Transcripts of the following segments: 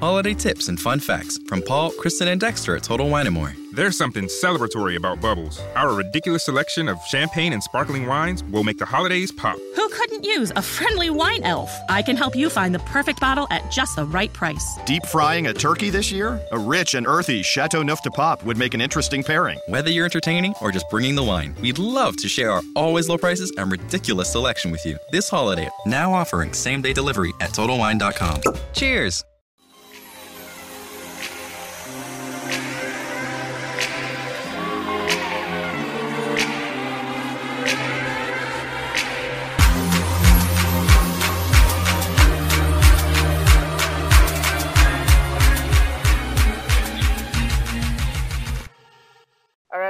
holiday tips and fun facts from Paul, Kristen, and Dexter at Total Wine & More. There's something celebratory about Bubbles. Our ridiculous selection of champagne and sparkling wines will make the holidays pop. Who couldn't use a friendly wine elf? I can help you find the perfect bottle at just the right price. Deep frying a turkey this year? A rich and earthy Châteauneuf-du-Pape would make an interesting pairing. Whether you're entertaining or just bringing the wine, we'd love to share our always low prices and ridiculous selection with you this holiday. Now offering same day delivery at TotalWine.com. Cheers!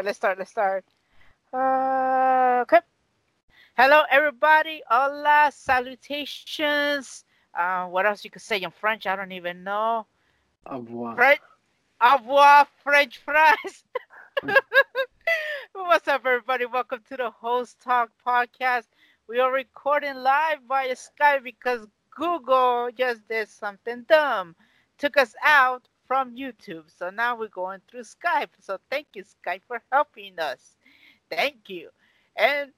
Right, let's start. Let's start. Uh, okay. Hello, everybody. Hola, salutations. Uh, what else you could say in French? I don't even know. Au revoir. French. Au revoir, French fries. What's up, everybody? Welcome to the Host Talk podcast. We are recording live via Skype because Google just did something dumb. Took us out from YouTube. So now we're going through Skype. So thank you, Skype, for helping us. Thank you. And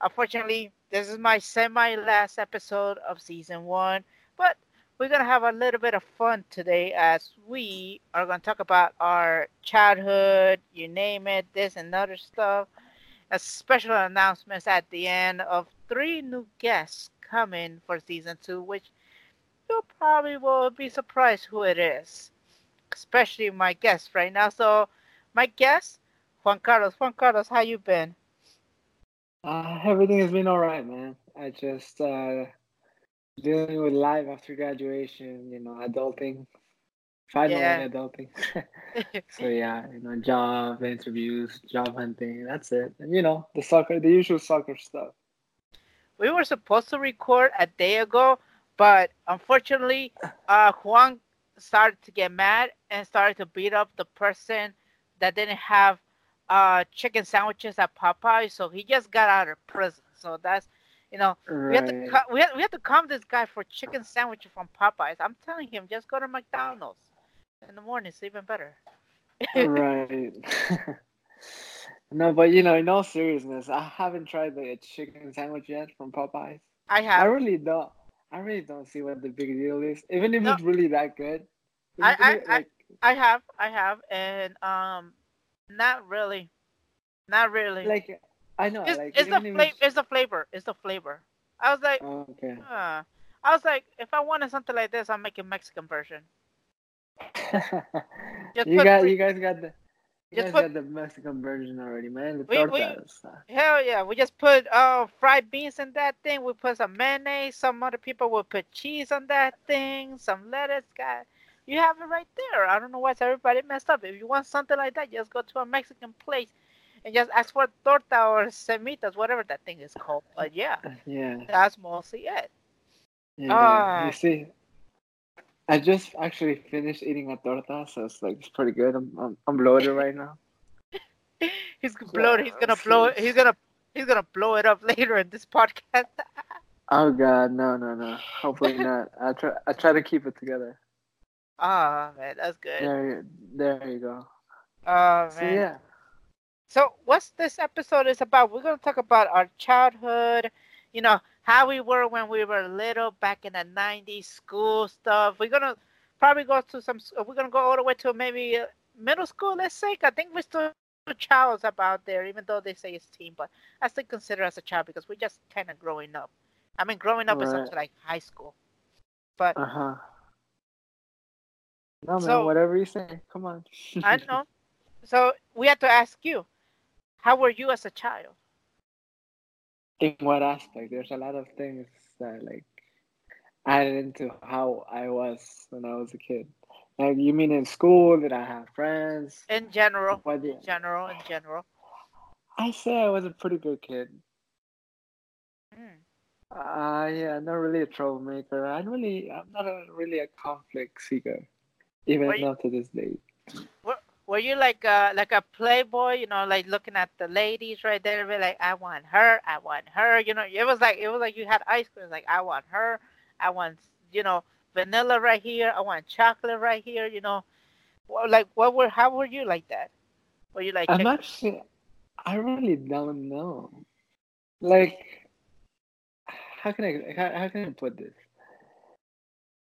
unfortunately, this is my semi last episode of season one. But we're going to have a little bit of fun today as we are going to talk about our childhood, you name it, this and other stuff. A special announcements at the end of three new guests coming for season two, which you probably will be surprised who it is especially my guest right now. So, my guest, Juan Carlos. Juan Carlos, how you been? Uh, everything has been all right, man. I just uh, dealing with life after graduation, you know, adulting, finally Yeah. adulting. so yeah, you know, job interviews, job hunting. That's it. And you know, the soccer, the usual soccer stuff. we were supposed to record a day ago, but unfortunately, uh, Juan started to get mad and started to beat up the person that didn't have uh, chicken sandwiches at Popeye. So he just got out of prison. So that's, you know, we have to Right. co- we have, we have to calm this guy for chicken sandwich from Popeyes. I'm telling him, just go to McDonald's in the morning. It's even better. right. no, but you know, in all seriousness, I haven't tried the chicken sandwich yet from Popeyes. I have. I really don't. I really don't see what the big deal is, even if No. it's really that good. I- I- like, I have, I have, and um, not really, not really. like I know, it's, like it's the flavor. It's the flavor. It's the flavor. I was like, Oh, okay. huh. I was like, if I wanted something like this, I'll make a Mexican version. You got you guys got the you just put- got the Mexican version already, man. The We- we- tortas. Hell yeah, we just put uh fried beans in that thing. We put some mayonnaise. Some other people will put cheese on that thing. Some lettuce. God, you have it right there. I don't know why everybody messed up. If you want something like that, just go to a Mexican place and just ask for torta or cemitas, whatever that thing is called. But yeah, yeah. that's mostly it. Yeah. Ah. You see, I just actually finished eating a torta, so it's like it's pretty good. I'm I'm, I'm bloated right now. He's bloated. He's gonna blow it. He's gonna he's gonna blow it up later in this podcast. Oh God, no, no, no. Hopefully not. I try I try to keep it together. Ah man, that's good. There, you- there you go. Oh man. So yeah. So what's this episode is about? We're gonna talk about our childhood, you know, how we were when we were little back in the '90s, school stuff. We're gonna probably go to some. We're gonna go all the way to maybe uh, middle school. Let's say. I think we're still a child about there, even though they say it's teen, but I still consider us a child because we're just kind of growing up. I mean, growing up is up to like high school, but Uh huh. No man, So- whatever you say. Come on. I know. So we have to ask you, how were you as a child? In what aspect? There's a lot of things that like added into how I was when I was a kid. Like you mean in school? Did I have friends? In general, What in general, in general. I say I was a pretty good kid. Mm. Uh yeah, not really a troublemaker. I'm really I'm not a, really a conflict seeker. Even you- to this day. Were you like a like a playboy, you know, like looking at the ladies right there, be like, I want her, I want her, you know, it was like it was like you had ice cream, like I want her, I want, you know, vanilla right here. I want chocolate right here. You know, like what were how were you like that? Were you like? I'm actually, I really don't know. Like, how can I how, how can I put this?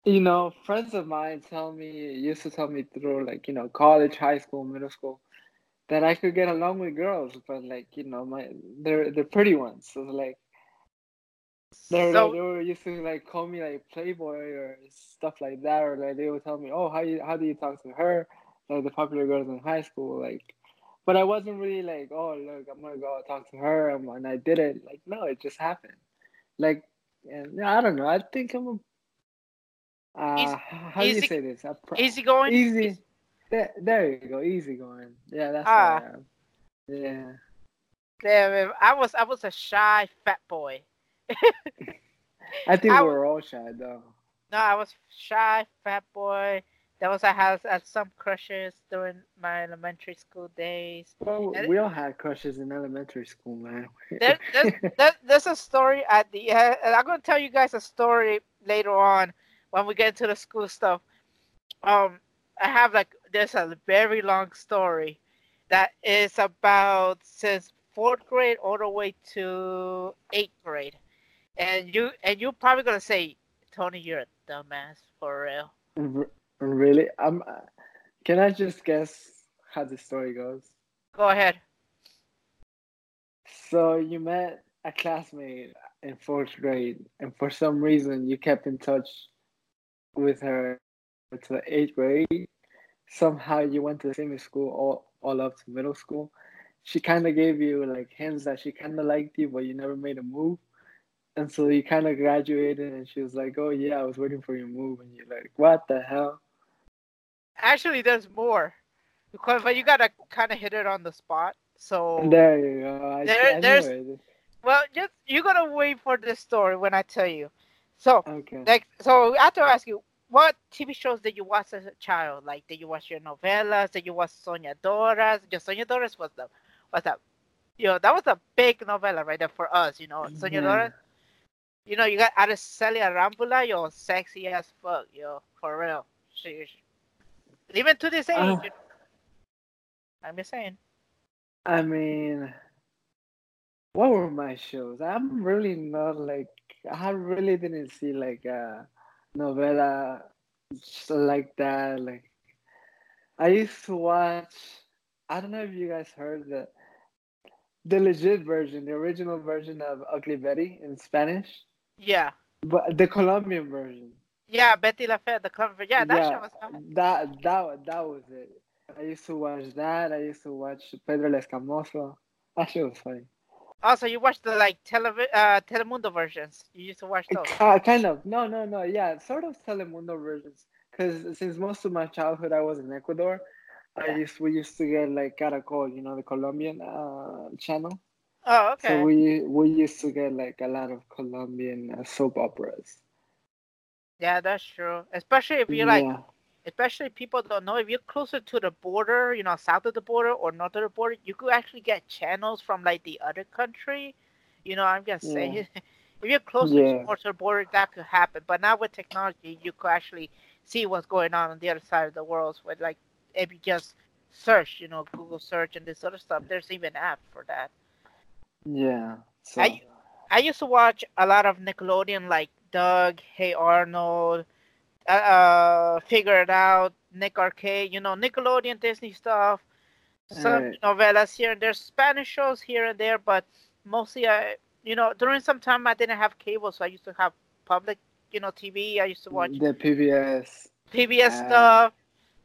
You know, friends of mine tell me used to tell me through like you know college, high school, middle school that I could get along with girls, but like you know my they're they're pretty ones. So like they're So- like, they were used to like call me like playboy or stuff like that, or like they would tell me, oh how you how do you talk to her? Like the popular girls in high school, like. But I wasn't really like, oh look, I'm gonna go talk to her, and I did it, like no, it just happened. Like, and I don't know. I think I'm a. Uh, Easy- how do you say this? Pro- easy going. Easy. There, there you go. Easy going. Yeah, that's what I am. Yeah. Damn, I was I was a shy fat boy. I think I we were all shy though. No, I was shy fat boy. That was I had, had some crushes during my elementary school days. Well, And- we all had crushes in elementary school, man. There, there's, there, there's a story at the end, and I'm gonna tell you guys a story later on when we get into the school stuff. Um, I have like there's a very long story that is about since fourth grade all the way to eighth grade, and you and you're probably gonna say, Tony, you're a dumbass for real. Really? I'm. uh, Can I just guess how the story goes? Go ahead. So you met a classmate in fourth grade, and for some reason you kept in touch with her to the eighth grade. Somehow you went to the same school all, all up to middle school. She kind of gave you like hints that she kind of liked you, but you never made a move. And so you kind of graduated, and she was like, "Oh yeah, I was waiting for your move," and you're like, "What the hell?" Actually, there's more, because but you gotta kind of hit it on the spot. So There you go. I, There- I there's- it. Well, just you gotta wait for this story when I tell you. So, Okay. like, so I have to ask you, what TV shows did you watch as a child? Like, did you watch your novellas? Did you watch Soñadoras? Your Soñadoras was the, was that, you know, that was a big novella right there for us. You know, Sonia Soñadoras. You know, you got Aracely Arámbula, yo, sexy as fuck, yo, for real. She, she- even to this age, Uh. you- I'm just saying. I mean, what were my shows? I'm really not like I really didn't see like a novela just like that. Like I used to watch. I don't know if you guys heard the the legit version, the original version of Ugly Betty in Spanish, Yeah. but the Colombian version. Yeah, Betty La Fea, the cover. Yeah, that show was fun. that that that was it. I used to watch that. I used to watch Pedro el Escamoso. That shit was funny. Also, you watched the like televi- uh, Telemundo versions. You used to watch those. Ki- kind of. No, no, no. Yeah, sort of Telemundo versions. Because since most of my childhood I was in Ecuador, yeah. I used we used to get like Caracol, you know, the Colombian uh, channel. Oh, okay. So we we used to get like a lot of Colombian uh, soap operas. yeah, that's true. Especially if you're like, yeah. Especially people don't know if you're closer to the border, you know, south of the border or north of the border, you could actually get channels from like the other country. You know, I'm just saying, Yeah. if you're closer Yeah. to the border, that could happen. But now with technology, you could actually see what's going on on the other side of the world. With like, if you just search, you know, Google search and this other stuff, there's even app for that. Yeah. So I- I used to watch a lot of Nickelodeon, like Doug, Hey Arnold, uh, uh Figure It Out, Nick Arcade, you know, Nickelodeon, Disney stuff. Some Right. novelas here and there, Spanish shows here and there, but mostly I, you know, during some time I didn't have cable, so I used to have public, you know, TV. I used to watch the PBS. PBS Ah. stuff.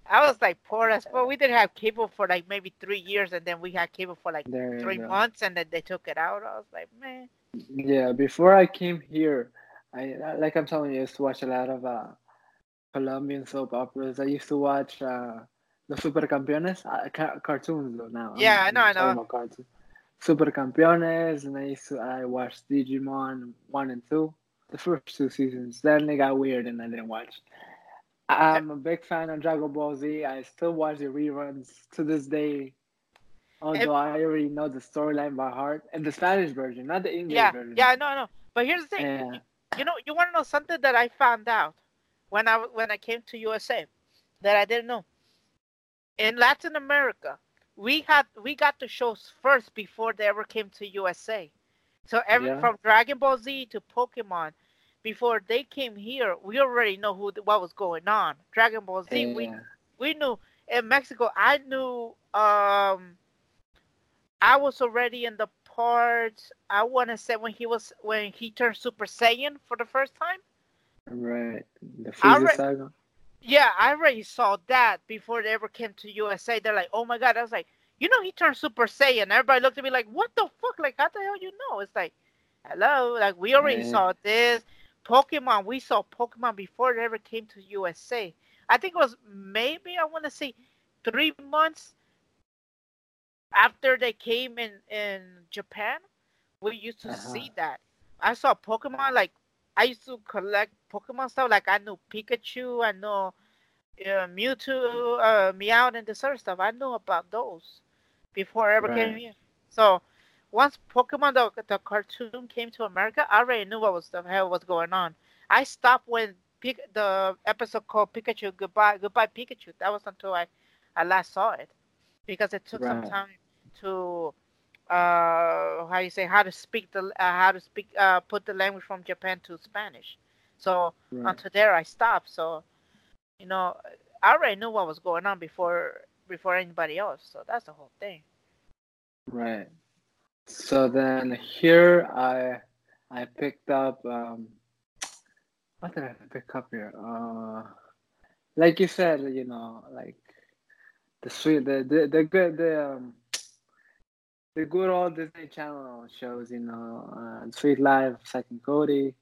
I was like poor as well. We didn't have cable for like maybe three years, and then we had cable for like three go. months, and then they took it out. I was like, man. Yeah, before I came here, I like I'm telling you, I used to watch a lot of uh, Colombian soap operas. I used to watch uh, the Supercampeones, uh, ca- cartoons though now. I'm- Yeah, I I'm know, I know. about cartoons. Supercampeones, and I used to I watched Digimon one and two, the first two seasons. Then they got weird, and I didn't watch. I'm a big fan of Dragon Ball Z. I still watch the reruns to this day. Although I already know the storyline by heart and the Spanish version, not the English Yeah, version. yeah, I know, I know. But here's the thing. Yeah. You know, you want to know something that I found out when I when I came to USA that I didn't know. In Latin America, we had we got the shows first before they ever came to USA. So every Yeah. from Dragon Ball Z to Pokemon, before they came here, we already know who what was going on. Dragon Ball Z, we we knew in Mexico. I knew um I was already in the part I want to say when he was when he turned Super Saiyan for the first time. Right. The I Frieza re- saga. Yeah, I already saw that before they ever came to USA. They're like, "Oh my god!" I was like, "You know, he turned Super Saiyan." Everybody looked at me like, "What the fuck? Like, how the hell you know?" It's like, "Hello, like we already saw this Pokemon. We saw Pokemon before they ever came to USA. I think it was maybe I want to say three months after they came in in Japan. We used to Uh-huh. see that. I saw Pokemon like I used to collect Pokemon stuff. Like I knew Pikachu, I know uh, Mewtwo, uh, Meowth, and this other stuff. I knew about those before I ever came here. So once Pokemon the, the cartoon came to America, I already knew what was the hell was going on. I stopped when Pik- the episode called Pikachu Goodbye Goodbye Pikachu. That was until I, I last saw it because it took some time to uh how you say how to speak the uh, how to speak uh put the language from Japan to Spanish. So Right. until there I stopped. So you know I already knew what was going on before before anybody else. So that's the whole thing. Right. So then here I I picked up um what did I pick up here? Uh like you said, you know, like the sweet the the, the good the um the good old Disney Channel shows, you know, uh, Suite Life, Zack and Cody.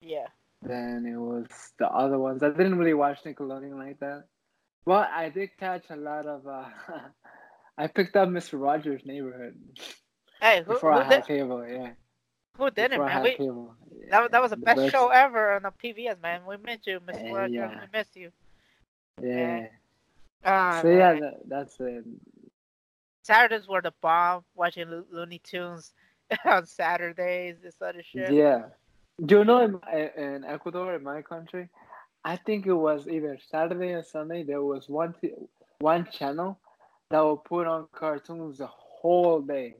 Yeah. Then it was the other ones. I didn't really watch Nickelodeon like that. But I did catch a lot of uh I picked up Mr. Rogers' Neighborhood Hey, who, before who, I did, had cable, yeah. who didn't, Before man? We, cable. that, was- that was the the best best- show ever on the PBS, man. We missed you, Mr. Eh, Rogers. yeah. We missed you. Yeah. Ah, So yeah, that, that's it. Saturdays were the bomb. Watching Lo- Looney Tunes on Saturdays, this other shit. Yeah. Do you know in, in Ecuador, in my country, I think it was either Saturday or Sunday. There was one t- one channel that would put on cartoons the whole day.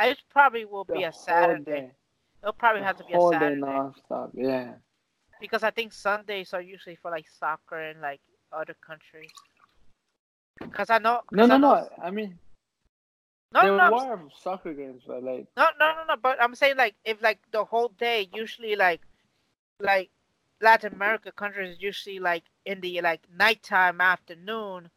It probably will The be a Saturday. day. It'll probably The have to be a Saturday nonstop. Yeah. because I think Sundays are usually for like soccer in like other countries. Because I know. No, no, I know- no. I mean, no, there no, I'm were soccer games, but like, No, no, no, no. But I'm saying like if like the whole day, usually like, like Latin America countries usually like in the like nighttime afternoon,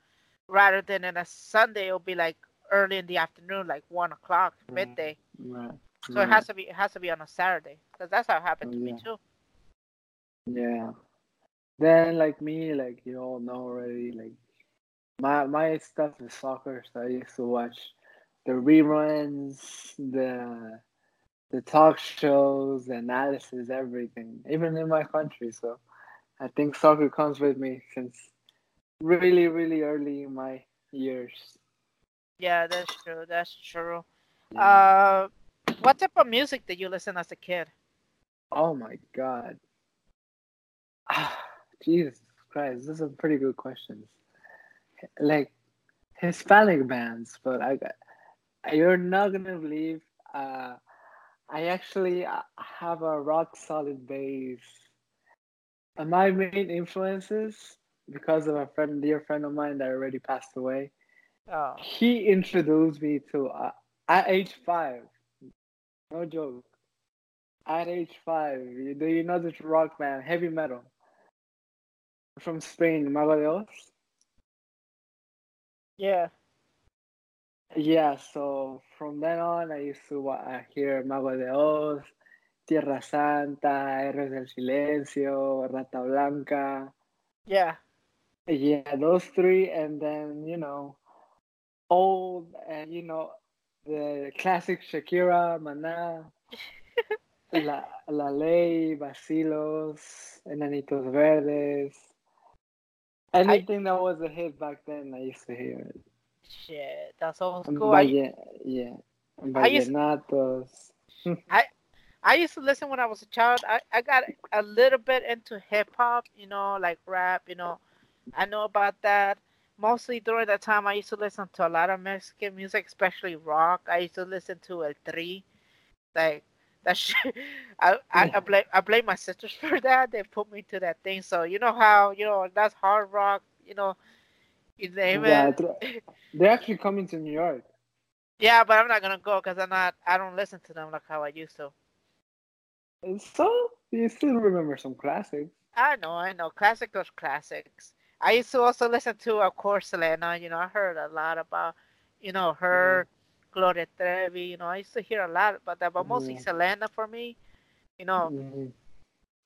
rather than in a Sunday it'll be like early in the afternoon, like one o'clock Mm. midday. right, So it has to be it has to be on a Saturday because that's how it happened to me too. Yeah. Then like me, like you all know already, like my my stuff is soccer, so I used to watch the reruns, the the talk shows, the analysis, everything, even in my country. So I think soccer comes with me since really, really early in my years. Yeah, that's true. That's true. Yeah. Uh, what type of music did you listen as a kid? Oh my god. Ah, Jesus Christ, those are pretty good questions. Like Hispanic bands, but I got you're not gonna believe uh I actually uh, have a rock solid base. And my main influences, because of a friend, dear friend of mine that already passed away, Oh, he introduced me to uh, at age five. No joke. At age five, you- do you know this rock band, heavy metal, from Spain, Oz? Yeah. Yeah. So from then on, I used to uh, hear Mago de Oz, Tierra Santa, Héroes del Silencio, Rata Blanca. Yeah. Yeah, those three, and then you know, old and you know, the classic Shakira, Maná, La La Ley, Bacilos, Enanitos Verdes. Anything that was a hit back then, I used to hear it. Shit, that's old school. I, yeah, and I used- Vallenatos. I used to listen when I was a child. I, I got a little bit into hip hop, you know, like rap, you know. I know about that. Mostly during that time, I used to listen to a lot of Mexican music, especially rock. I used to listen to El Tri. Like, that shit. I, I, I, blame, I blame my sisters for that. They put me to that thing. So, you know how, you know, that's hard rock, you know, you name Yeah, it. they're- actually coming to New York. Yeah, but I'm not going to go because I'm not, I don't listen to them like how I used to. And so you still remember some classics. I know, I know. Classic those classics. I used to also listen to, of course, Selena. You know, I heard a lot about, you know, her, mm-hmm. Gloria Trevi. You know, I used to hear a lot about that, but mostly Yeah. Selena for me. You know, Mhm.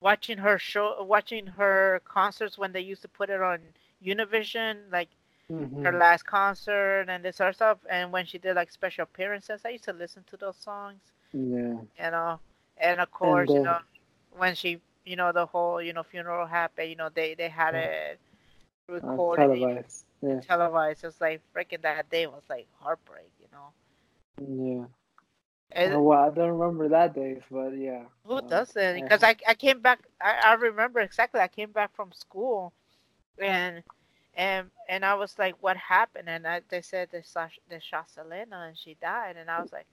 watching her show, watching her concerts when they used to put it on Univision, like her Mhm. last concert and this other stuff. And when she did like special appearances, I used to listen to those songs. Yeah. You know, and of course, you uh, know, when she, you know, the whole, you know, funeral happened. You know, they they had it Uh, recorded, you know, televised. Yeah. televised. It's like freaking that day was like heartbreak. You know, Yeah. and Uh, well, I don't remember that day, but yeah. who uh, doesn't? yeah. Because I I came back. I, I remember exactly. I came back from school, and and and I was like, what happened? And I, they said they shot they shot Selena and she died. And I was like,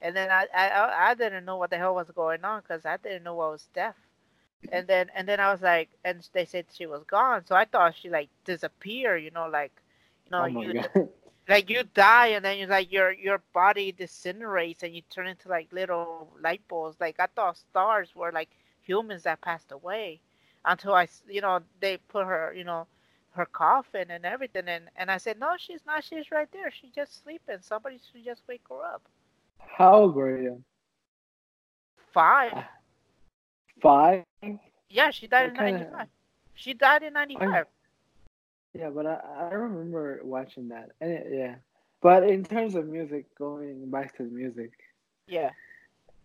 and then I I I- didn't know what the hell was going on because I didn't know I was deaf. And then and then I was like, and they said she was gone. So I thought she like disappeared. You know, like you know oh you. like you die and then you like your your body disintegrates and you turn into like little light bulbs. Like i thought stars were like humans that passed away until I you know they put her you know her coffin and everything and and i said no she's not. She's right there. She's just sleeping. Somebody should just wake her up. How old were you? five. Five? yeah she died in kinda- 95 she died in 95 Yeah, but I, I remember watching that. And it, yeah. But in terms of music, going back to the music, yeah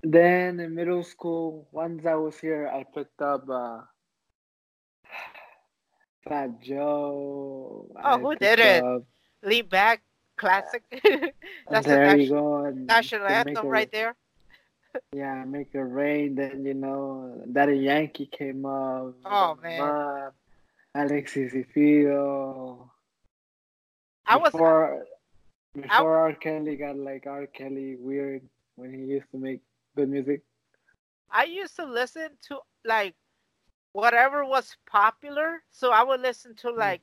then in middle school, once I was here, I picked up uh, Fat Joe. Oh, I who did it? up- lean back classic that's the there you go. and national anthem right there Yeah, make it rain. Then you know, Daddy Yankee came up. Oh, man. Alexis Fido. i was before before R. Kelly got like R. Kelly weird when he used to make good music. I used to listen to like whatever was popular. So I would listen to like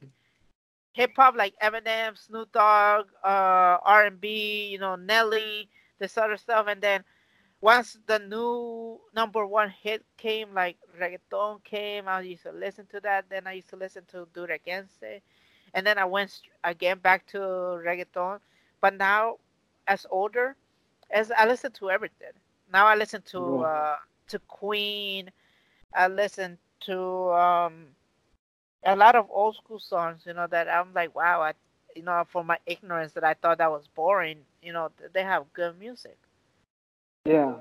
hip hop, like Eminem, Snoop Dogg, uh, R and B, you know, Nelly, this other stuff. And then once the new number one hit came, like reggaeton came, I used to listen to that. Then I used to listen to Duranguense, and then I went again back to reggaeton. But now, as older, as I listen to everything. Now I listen to uh, to Queen. I listen to um, a lot of old school songs. You know that I'm like, wow, I, you know, for my ignorance that I thought that was boring. You know, they have good music. Yeah,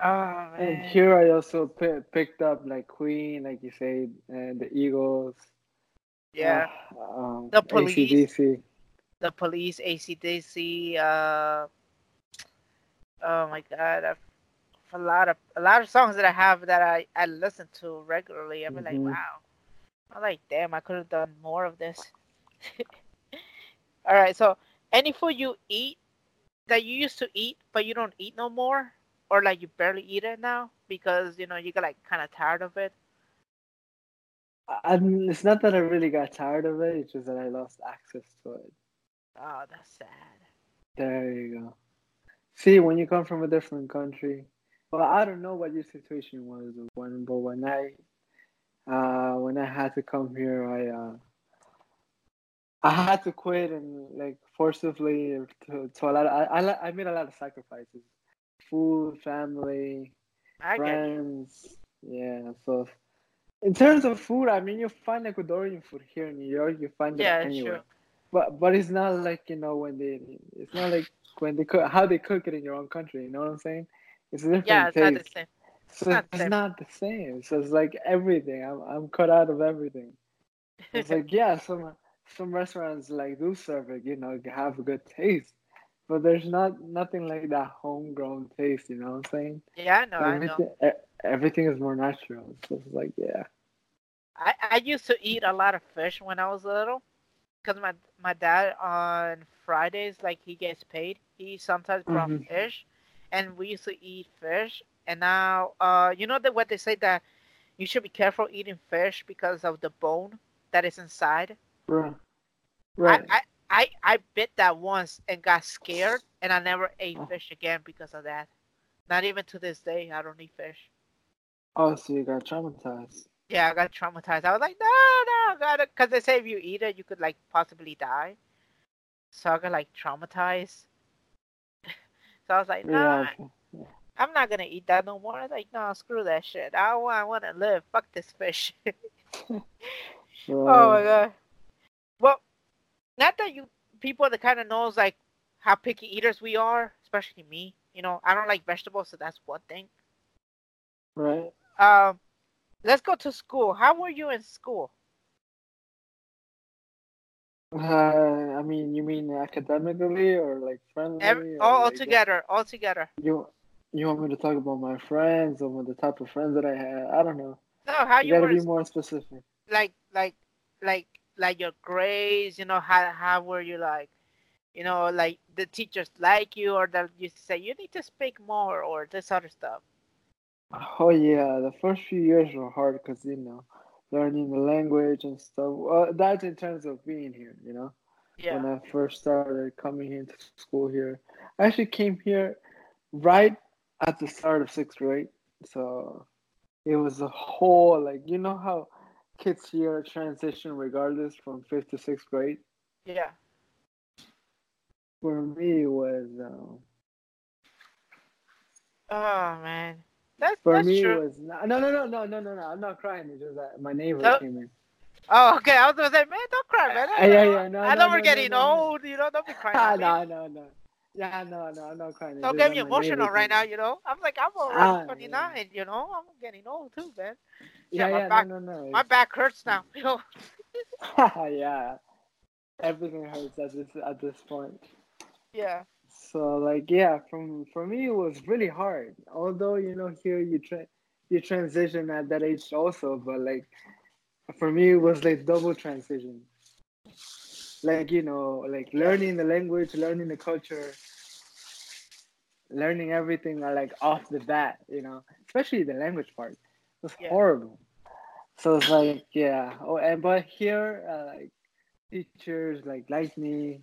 Oh and here I also pi picked up like Queen, like you said, and the Eagles. yeah, uh, um, The Police. AC/DC. the Police, ACDC. Uh, oh my God, I've, a lot of a lot of songs that I have that I I listen to regularly. I'm like, Mhm. wow. I'm like, damn, I could have done more of this. All right, so any food you eat that you used to eat but you don't eat no more, or like you barely eat it now because you know you got like kind of tired of it. I'm- it's not that I really got tired of it. It's just that I lost access to it. Oh, that's sad. There you go. See, when you come from a different country, well, I don't know what your situation was when, but when I, uh, when I had to come here, I, uh, I had to quit and like forcibly to, to a lot. Of, I, I I made a lot of sacrifices, food, family, I friends. Yeah. So, in terms of food, I mean, you find Ecuadorian food here in New York. You find Yeah, it anywhere. sure. But but it's not like you know when they it's not like when they cook how they cook it in your own country. You know what I'm saying? It's a different Yeah, it's not the taste. same. so not it's same. not the same. So it's like everything. I'm I'm cut out of everything. It's like yeah, some some restaurants like do serve it. You know, have a good taste. but there's not nothing like that homegrown taste. You know what I'm saying? Yeah, no, know. I know. everything, is more natural. So it's like, yeah. I, I used to eat a lot of fish when I was little, because my my dad on Fridays, like he gets paid, he sometimes brought Mhm. fish, and we used to eat fish. And now, uh, you know that what they say that you should be careful eating fish because of the bone that is inside. Right. Right. I, I I I bit that once and got scared, and I never ate Oh. fish again because of that. Not even to this day, I don't eat fish. oh, so you got traumatized. Yeah, I got traumatized. I was like, no, no, gotta, because they say if you eat it, you could like possibly die. So I got like traumatized. so I was like, no, Yeah. I'm not gonna eat that no more. I was like, no, screw that shit. I want, I want to live. Fuck this fish. oh my god. Not that you people that kind of knows like how picky eaters we are, especially me. You know, I don't like vegetables, so that's one thing. Right. Um, let's go to school. How were you in school? Uh, I mean, you mean academically or like friendly? Every, all, all like, together, all together. You you want me to talk about my friends or the type of friends that I had? I don't know. No, how You you gotta be more specific. like like like like your grades you know how how were you like you know like the teachers like you or that you say you need to speak more or this other stuff Oh yeah, the first few years were hard because you know, learning the language and stuff. Well, that's in terms of being here, you know. yeah When I first started coming into school here, I actually came here right at the start of sixth grade, so it was a whole like you know how kids year transition regardless from fifth to sixth grade? Yeah. For me was um, Oh man. That's for that's me true. was not, no no no no no no no I'm not crying, it's just that my neighbor came in. Oh, okay. I was gonna say, man, don't cry, man. I, yeah, yeah, no, I know no, we're no, getting no, old, you know. Don't be crying. Ah, no, no, no. Yeah, no, no, I'm not crying. Don't get me emotional right now, you know. I'm like, I'm already ah, 29, yeah. you know. I'm getting old too, man. Yeah, my yeah, back- no, no, no. my back hurts now yeah, everything hurts at this at this point. yeah So like, yeah, from for me it was really hard. Although you know here you tra- you transition at that age also, but like for me it was like double transition. Like you know, like learning the language, learning the culture, learning everything uh, like off the bat. You know, especially the language part. It was Yeah. horrible. So it's like yeah. Oh, and but here uh, like teachers like like me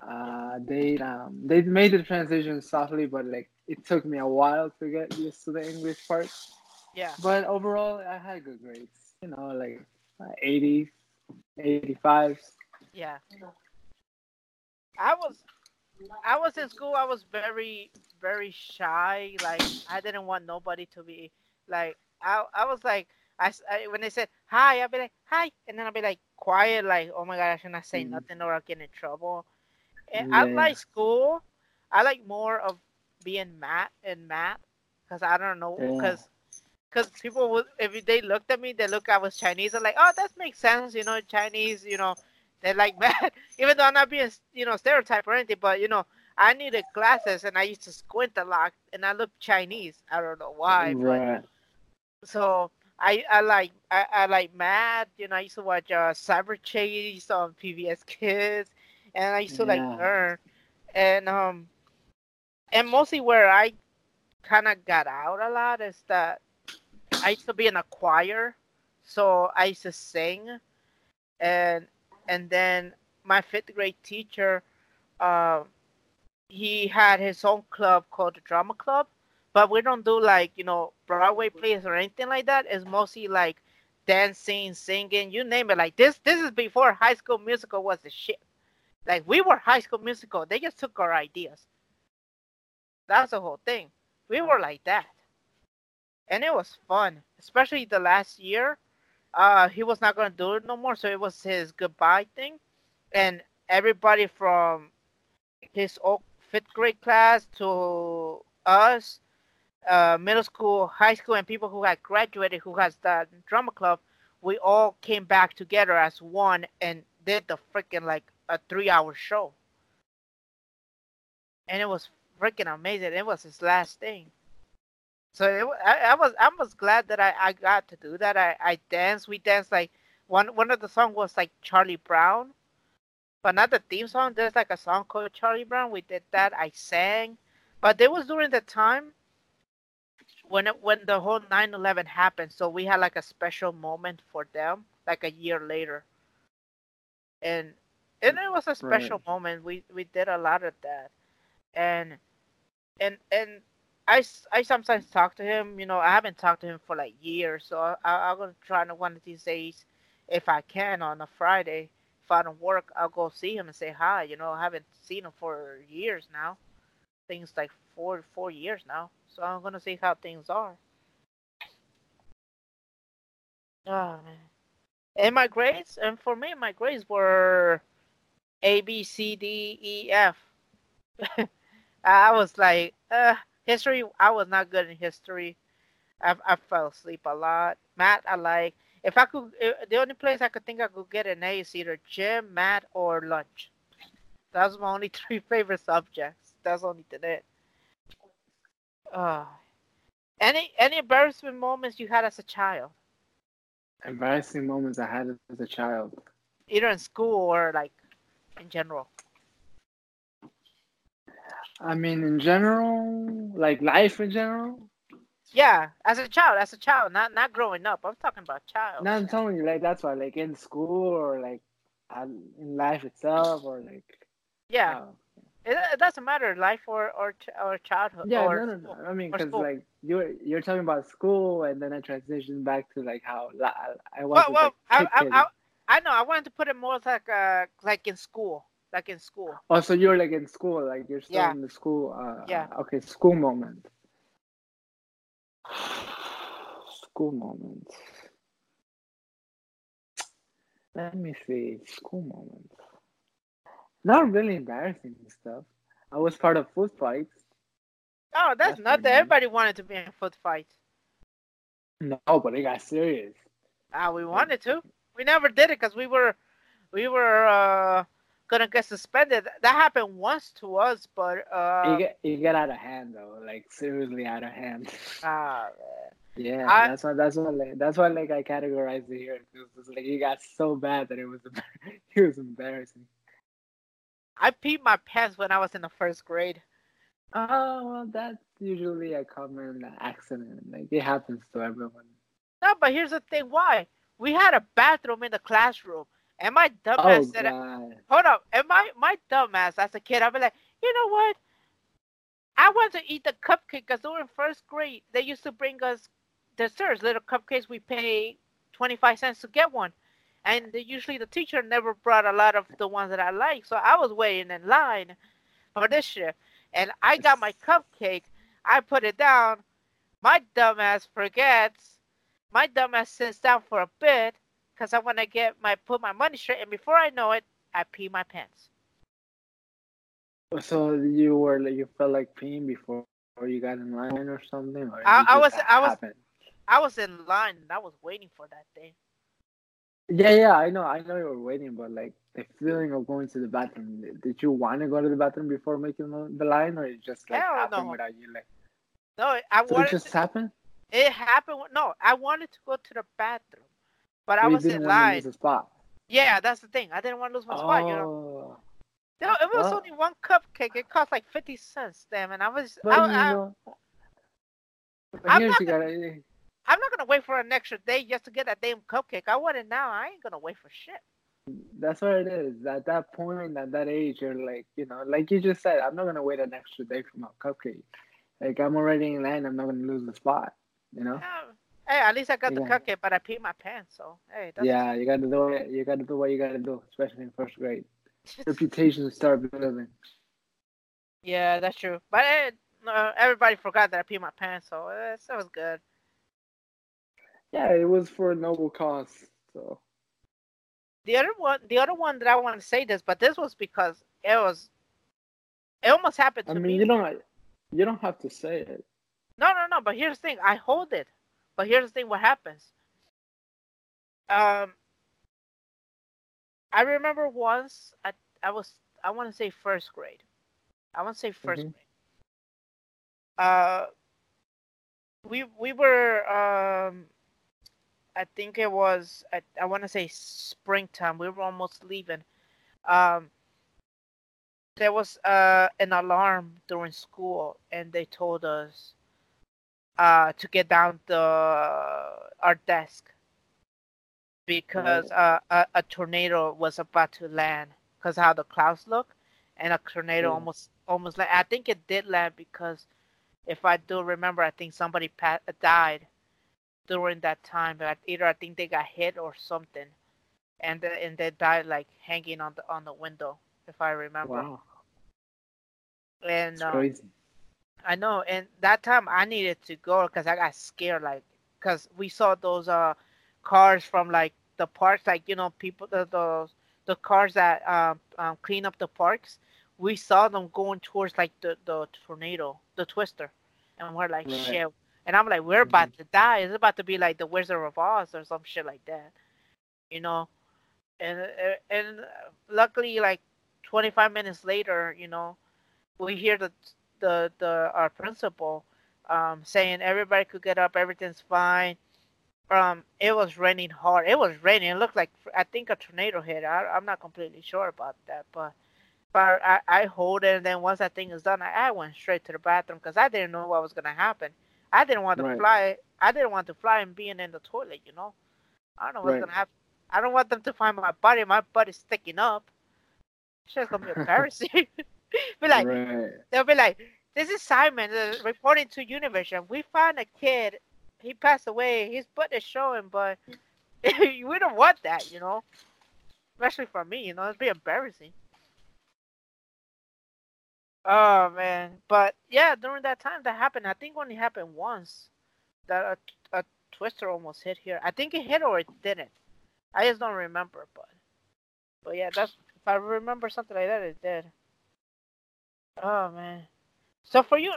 uh they um they made the transition softly but like it took me a while to get used to the english part yeah but overall i had good grades you know like uh, 80s 85s Yeah. I was I was in school, I was very, very shy. Like I didn't want nobody to be like I I was like I, I- when they said hi, I'd be like hi and then I'd be like quiet, like, oh my god, I should not say Mhm. nothing or I'll get in trouble. And I like school. I like more of being math and math because I don't know Yeah. because because people would if they looked at me, they look I was Chinese. I'm like, oh, that makes sense. You know, Chinese. You know, they're like math. Even though I'm not being you know stereotype or anything, but you know, I needed glasses and I used to squint a lot, and I look Chinese. I don't know why, but right so I I like I, I like Mad. You know, I used to watch uh, Cyberchase on PBS Kids, and I used to like Yeah. learn, and um, and mostly where I kind of got out a lot is that I used to be in a choir, so I used to sing, and and then my fifth grade teacher, um, he had his own club called the drama club but we don't do like you know Broadway plays or anything like that. It's mostly like dancing, singing, you name it. Like this, this is before High School Musical was the shit. Like we were High School Musical. They just took our ideas. That's the whole thing. We were like that, and it was fun. Especially the last year, uh, he was not gonna do it no more, so it was his goodbye thing, and everybody from his old fifth grade class to us uh, middle school, high school, and people who had graduated who has the drama club, we all came back together as one and did the freaking like a three hour show. and it was freaking amazing. It was his last thing. So it, I, I was I was glad that I, I got to do that. I, I danced. We danced like one one of the songs was like Charlie Brown, but not the theme song. There's like a song called Charlie Brown. We did that. I sang, but it was during the time when it, when the whole 9/11 happened. So we had like a special moment for them, like a year later, and and it was a special Right. moment. We we did a lot of that, and and and I, I sometimes talk to him. You know, I haven't talked to him for like years, so I, I'm gonna try to one of these days, if I can, on a Friday. If I don't work, I'll go see him and say hi. You know, I haven't seen him for years now. Things like four four years now, so I'm gonna see how things are. Oh man. And my grades, and for me, my grades were A, B, C, D, E, F. I was like, uh, history. I was not good in history. I, I fell asleep a lot. Math, I like. If I could, the only place I could think I could get an A is either gym, math, or lunch. That's my only three favorite subjects. That's only it. Uh, any any embarrassment moments you had as a child, Embarrassing moments I had as a child. either in school or like in general. I mean, in general, like life in general. Yeah, as a child, as a child, not not growing up. I'm talking about child. No, I'm telling you, like that's why, like in school or like in life itself or like. yeah, it, it doesn't matter life or or or childhood. yeah, or no, no, no. I mean, because like you're you're talking about school, and then I transitioned back to like how I Well, was. well, I, like, I, kid. I, I know. I wanted to put it more like uh like in school, like in school. Oh, so you're like in school, like you're still Yeah. in the school. Uh, Yeah. Okay, school moment. school moment. Let me see. School moments. Not really embarrassing stuff. I was part of food fights. Oh, that's, That's not that everybody wanted to be in foot fights. No, but it got serious. Ah, we wanted to. We never did it because we were, we were uh gonna get suspended. That happened once to us, but uh, it get out of hand though, like seriously out of hand. ah, Yeah, I- that's why that's why like that's why like I categorized it here. It was like it got so bad that it was it was embarrassing. I peed my pants when I was in the first grade. Oh well, that's usually a common accident. Like it happens to everyone. No, but here's the thing. Why? We had a bathroom in the classroom, and my Oh dumbass said, god. hold up. And my my dumbass as a kid, I'd be like, you know what? I want to eat the cupcake because during first grade they used to bring us desserts, little cupcakes. We pay twenty five cents to get one, and the, usually the teacher never brought a lot of the ones that I like. So I was waiting in line for this year, and I got my cupcake. I put it down. My dumbass forgets. My dumbass sits down for a bit because I want to get my put my money straight, and before I know it, I pee my pants. So you were like you felt like peeing before or you got in line or something? Or I- I was- I was- happened? I was in line and I was waiting for that thing. Yeah, yeah, I know, I know you were waiting, but like the feeling of going to the bathroom, did you want to go to the bathroom before making the line, or it just like Hell happened no. without you like? No, I So it just to, happened. it happened. No, I wanted to go to the bathroom, but I you was in didn't want to line. lose a spot. Yeah, that's the thing. I didn't want to lose my spot. You know, Oh, no, it was well- only one cupcake. It cost like fifty cents, damn, and I was. but I, you I, know, but I'm here's not you gotta. I'm not gonna wait for an extra day just to get that damn cupcake. I want it now. I ain't gonna wait for shit. That's what it is. At that point, at that age, you're like, you know, like you just said, I'm not gonna wait an extra day for my cupcake. Like I'm already in line. I'm not gonna lose the spot. You know. Yeah. Hey, at least I got the cupcake, but I peed my pants. So hey, Yeah, you gotta do it. You gotta do what you gotta do, especially in first grade. Reputation start building. Yeah, that's true. But no, everybody forgot that I peed my pants, so eh, it was good. Yeah, it was for a noble cause. So The other one, the other one that I want to say this, but this was because it was, it almost happened to me. I mean, me. you don't you don't have to say it. No, no, no. But here's the thing. I hold it. But here's the thing. What happens? Um, I remember once I I was I want to say first grade. I want to say 1st Mhm. grade. Uh, we we were um, I think it was I, I want to say springtime. We were almost leaving. Um, there was uh an alarm during school, and they told us uh to get down the our desk because uh, a, a tornado was about to land because how the clouds look and a tornado almost almost like I think it did land because if I do remember I think somebody pa- died during that time but either I think they got hit or something and the, and they died like hanging on the on the window if I remember Wow, and crazy. I know, and that time I needed to go because I got scared, like, because we saw those uh cars from like the parks, like you know, people the the, the cars that um, um clean up the parks. We saw them going towards like the the tornado, the twister, and we're like, Right. shit. And I'm like, we're about to die. It's about to be like the Wizard of Oz or some shit like that, you know. And uh, and luckily, like 25 minutes later, you know, we hear the the the our principal um saying everybody could get up, everything's fine. Um, it was raining hard. It was raining. It looked like I think a tornado hit. I, I'm not completely sure about that, but but I, I hold it, and then once that thing is done, I, I went straight to the bathroom because I didn't know what was gonna happen. I didn't want to Right. fly. I didn't want to fly and being in the toilet. You know, I don't know what's Right. gonna happen. I don't want them to find my body. My butt is sticking up. Shit's gonna be embarrassing. be like, right. they'll be like, "This is Simon uh, reporting to Univision. We found a kid. He passed away. His butt is showing, but we don't want that, you know. Especially for me, you know, it'd be embarrassing." Oh man, but yeah, during that time that happened, I think only happened once. That a, a twister almost hit here. I think it hit or it didn't. I just don't remember, but but yeah, that's if I remember something like that, it did. Oh man. So for you,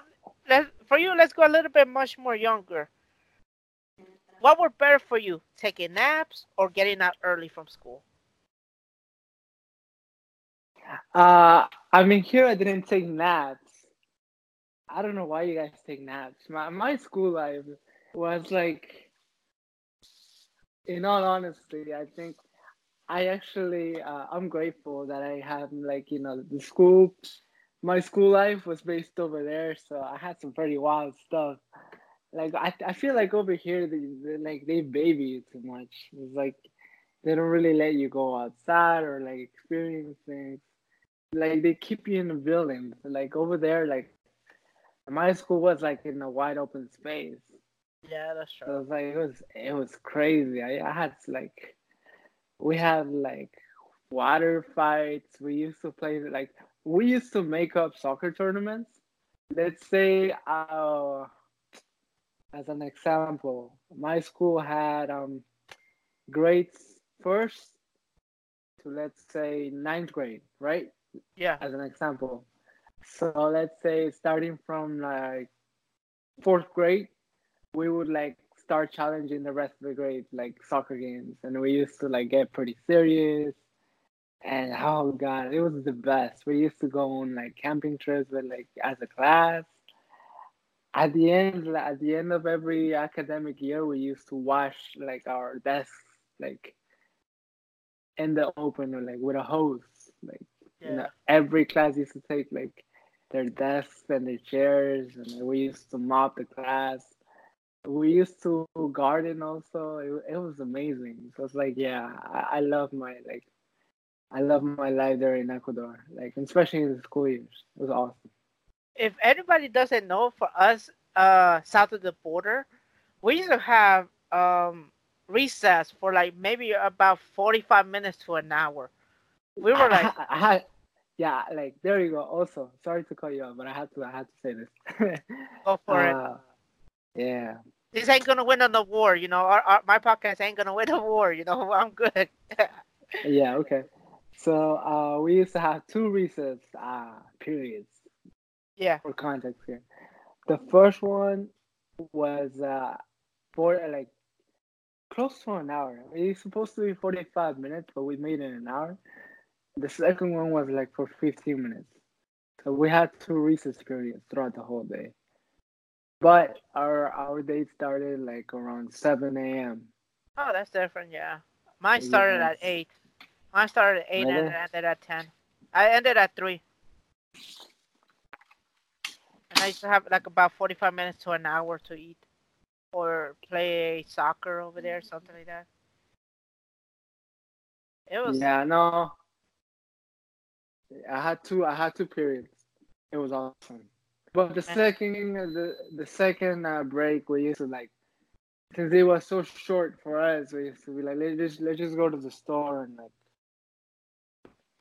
let for you, let's go a little bit much more younger. What were better for you, taking naps or getting out early from school? Uh, I mean, here I didn't take naps. I don't know why you guys take naps. My my school life was like, in all honesty, I think I actually uh, I'm grateful that I have like you know the school. My school life was based over there, so I had some pretty wild stuff. Like I, I feel like over here they, they like they baby you too much. It's like they don't really let you go outside or like experience things like they keep you in the building. Like over there, like my school was like in a wide open space. Yeah, that's So it was like it was it was crazy. I, I had like we had like water fights. We used to play like we used to make up soccer tournaments. Let's say uh as an example, my school had um grades first to let's say ninth grade, right? Yeah. as an example. So let's say starting from like fourth grade, we would like start challenging the rest of the grade like soccer games, and we used to like get pretty serious. And oh god, it was the best. We used to go on like camping trips with like as a class. At the end, at the end of every academic year, we used to wash like our desks like in the open or like with a hose, like you know, every class used to take like their desks and their chairs, and we used to mop the class. We used to garden also. It, it was amazing. So it's like, yeah, I, I love my like, I love my life there in Ecuador, like especially in the school years. It was awesome. If anybody doesn't know, for us, uh, south of the border, we used to have um recess for like maybe about forty-five minutes to an hour. We were like, I, I yeah, like there you go. Also, sorry to call you off, but I had to, I had to say this. go for it. Uh, Yeah, This ain't gonna win on the war, you know. Our, our, my podcast ain't gonna win the war, you know. I'm good. yeah, okay. So uh, we used to have two recess uh, periods yeah. for context here. The first one was uh, for like close to an hour. It's supposed to be 45 minutes, but we made it an hour. The second one was like for 15 minutes So we had two recess periods throughout the whole day. But our our day started like around seven a.m. Oh, that's different. Yeah, mine started at eight. Mine started at eight and Really? it ended at ten. I ended at three. And I used to have like about forty-five minutes to an hour to eat, or play soccer over there, something like that. It was Yeah, no. I had two. I had two periods. It was awesome. But the second, the the second uh, break, we used to like, since it was so short for us, we used to be like, let's just let's just go to the store and like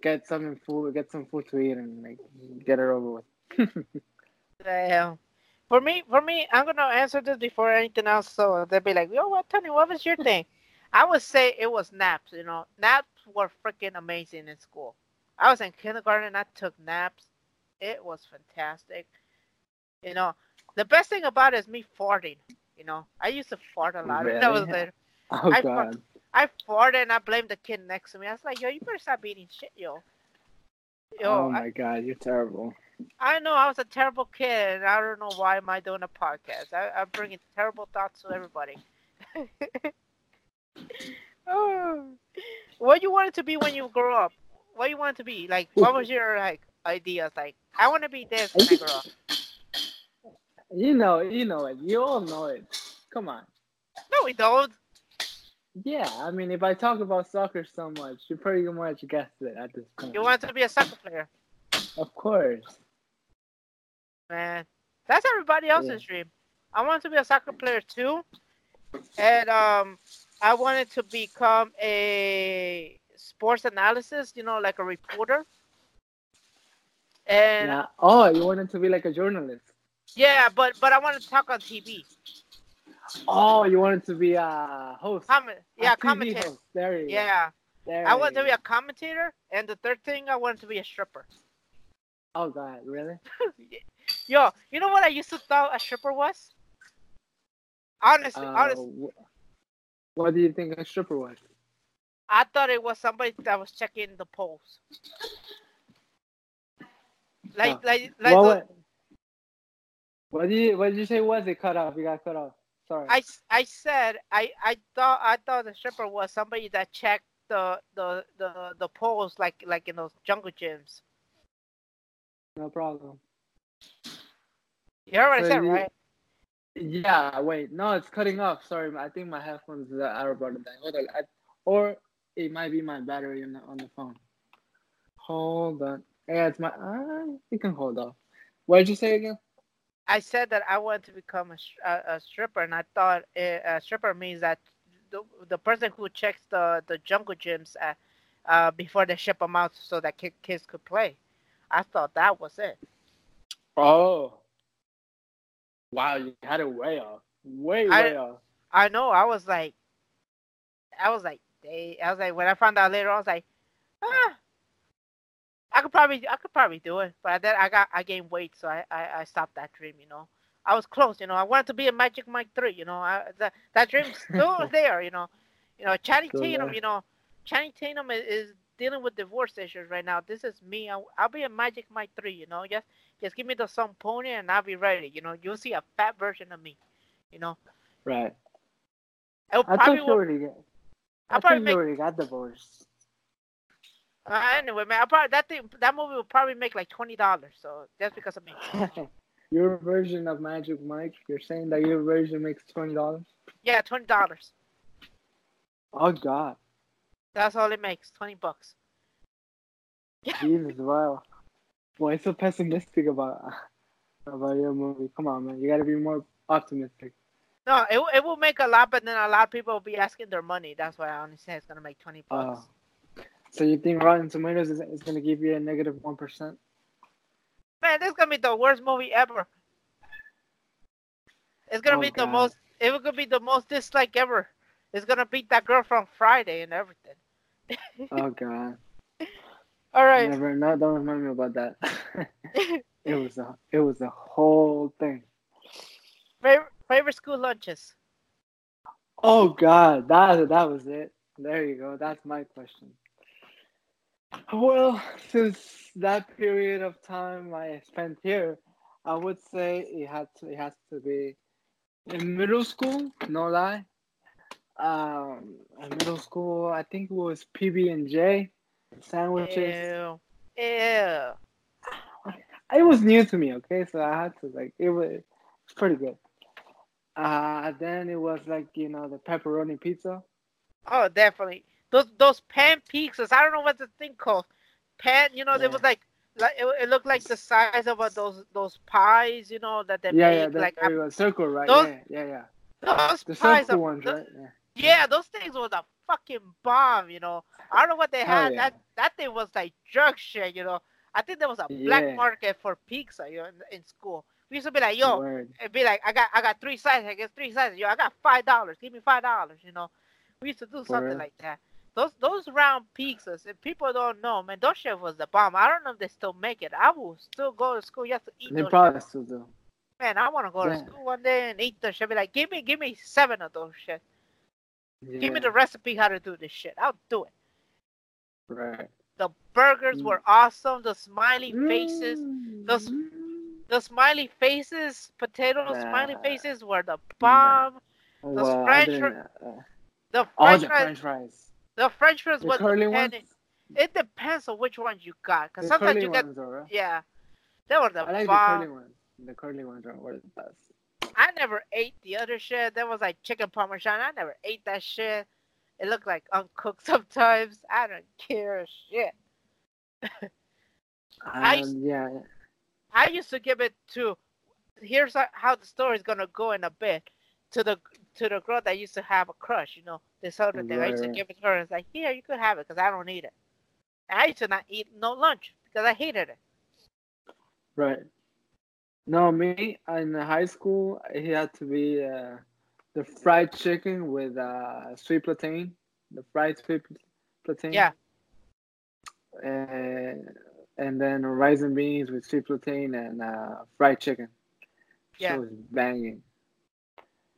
get some food, get some food to eat, and like get it over with. Damn. For me, for me, I'm gonna answer this before anything else. So they'll be like, "Yo, what, Tony? What was your thing?" I would say it was naps. You know, naps were freaking amazing in school. I was in kindergarten. I took naps. It was fantastic. You know, the best thing about it is me farting. You know, I used to fart a lot. That was Really? later. Oh I God. I farted and I blamed the kid next to me. I was like, "Yo, you better stop eating shit, yo." Yo, oh I- my God, you're terrible. I know I was a terrible kid, and I don't know why am I doing a podcast. I, I'm bringing terrible thoughts to everybody. oh, what do you wanted to be when you grow up? What do you want to be? Like, what was your like ideas? Like, I want to be this when I grow up. You know, you know it. You all know it. Come on. No, we don't. Yeah, I mean, if I talk about soccer so much, you pretty much guessed it at this point. You want to be a soccer player, Of course. man. That's everybody else's dream. I want to be a soccer player too, and um, I wanted to become a sports analysis. You know, like a reporter. And Yeah. Oh, you wanted to be like a journalist. Yeah, but but I want to talk on TV. Oh, you wanted to be a host. Comment, yeah, TV commentator. host. There you. Yeah, There I wanted to be a commentator, and the third thing, I wanted to be a stripper. Oh God, really? Yo, you know what I used to thought a stripper was? Honestly, Uh, honestly, wh- what do you think a stripper was? I thought it was somebody that was checking the polls. Like, like, like. what, the- what, did you what did you say was it cut off? You got cut off. Sorry. I, I said I, I thought I thought the stripper was somebody that checked the the the, the polls like like in those jungle gyms. no problem. You heard what I said, you- right? Yeah, wait, no, it's cutting off. Sorry, I think my headphones are about to die. Hold on, I, or it might be my battery on the, on the phone. Hold on. Yeah, it's my. Uh, you can hold off. What did you say again? I said that I wanted to become a, a, a stripper, and I thought a, a stripper means that the, the person who checks the, the jungle gyms uh, uh, before they ship them out so that ki- kids could play. I thought that was it. Oh. Wow, you had it way off. Way, I- way off. I know. I was like, I was like, they. I was like, when I found out later, I was like, ah, I could probably, I could probably do it. But then I got, I gained weight, so I, I, I stopped that dream. You know, I was close. You know, I wanted to be a Magic Mike three. You know, I, that that dream's still there. You know, you know, Channing Still Tatum. You know, Channing Tatum is, is dealing with divorce issues right now. This is me. I, I'll be a Magic Mike three. You know, just just give me the some pony and I'll be ready. You know, you'll see a fat version of me. You know, Right. it'll I probably thought you already I thought probably you make already got divorced. Uh, anyway, man, I probably that thing that movie will probably make like twenty dollars. So that's because of me. your version of Magic Mike, you're saying that your version makes twenty dollars? Yeah, twenty dollars. Oh God, That's all it makes. Twenty bucks. Jesus, wow. Boy, so pessimistic about about your movie. Come on, man, you gotta be more optimistic. No, it will- it will make a lot, but then a lot of people will be asking their money. That's why I only say it's gonna make twenty oh. bucks. Oh. So you think Rotten Tomatoes is, is gonna give you a negative one percent? Man, this is gonna be the worst movie ever. It's gonna Oh, be the most. It will be the most dislike ever. It's gonna beat that girl from Friday and everything. Oh God, All right. never. No, don't remind me about that. it was a it was a whole thing. favorite favorite school lunches. Oh God, that that was it. There you go. That's my question. Well, since that period of time I spent here, I would say it had to, it has to be in middle school. No lie. Um, in middle school, I think it was PB and J sandwiches. Ew. Ew. It was new to me, okay, so I had to like it was pretty good. Uh, then it was like you know the pepperoni pizza. Oh, definitely. Those those pan pizzas. I don't know what the thing called. Pan. You know, they Yeah. was like like it, it looked like the size of uh, those those pies. You know that they Yeah, make yeah, like you go. circle, right? those- yeah, yeah, yeah. those The pies. circle Are, ones, right? Yeah. Yeah, those things was a fucking bomb. You know, I don't know what they Hell had. yeah. That that thing was like drug shit. You know, I think there was a black market for pizza. You know, in, in school. We used to be like, yo, Word. and be like, I got I got three sizes. I guess three sizes. Yo, I got five dollars. Give me five dollars. You know, we used to do something real. like that. Those those round pizzas. If people don't know, man, those shit was the bomb. I don't know if they still make it. I will still go to school just to eat They those. probably shit. still do. Man, I want to go to school one day and eat the shit. Be like, give me give me seven of those shit. Yeah. Give me the recipe how to do this shit. I'll do it. right. The burgers Mm. were awesome. The smiley faces. Those- The smiley faces, potato smiley faces were the bomb. Well, French uh, The all French the fries, French fries. the French fries were The was ones. depending. It depends on which ones you got, cause The sometimes you get right? yeah, they were the I like the bomb. curly ones. The curly ones are were the best. I never ate the other shit. That was like chicken parmesan. I never ate that shit. It looked like uncooked sometimes. I don't care shit. I used- Um, yeah. I used to give it to. Here's how the story's gonna go in a bit. To the to the girl that used to have a crush, you know, this other thing. I used to give it to her. It's like, here, you could have it because I don't need it. And I used to not eat no lunch because I hated it. Right. No, me in high school, it had to be uh, the fried chicken with uh, sweet plantain, the fried sweet plantain. Yeah. And and then rice and beans with sweet plantain and uh, fried chicken. Yeah. So was banging.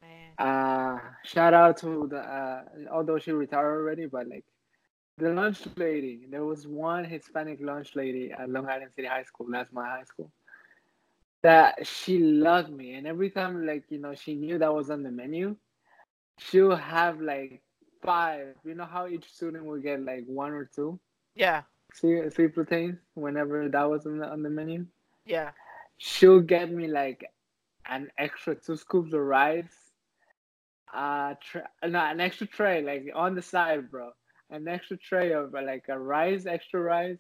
Man. Uh, shout out to the uh, although she retired already, but like the lunch lady. There was one Hispanic lunch lady at Long Island City High School. That's my high school. That she loved me, and every time like you know she knew that was on the menu, she'll have like five. You know how each student will get like one or two Yeah. Sweet sweet plantains whenever that was on the on the menu. Yeah. She'll get me like an extra two scoops of rice, uh, tra- no, an extra tray like on the side, bro. An extra tray of like a rice, extra rice,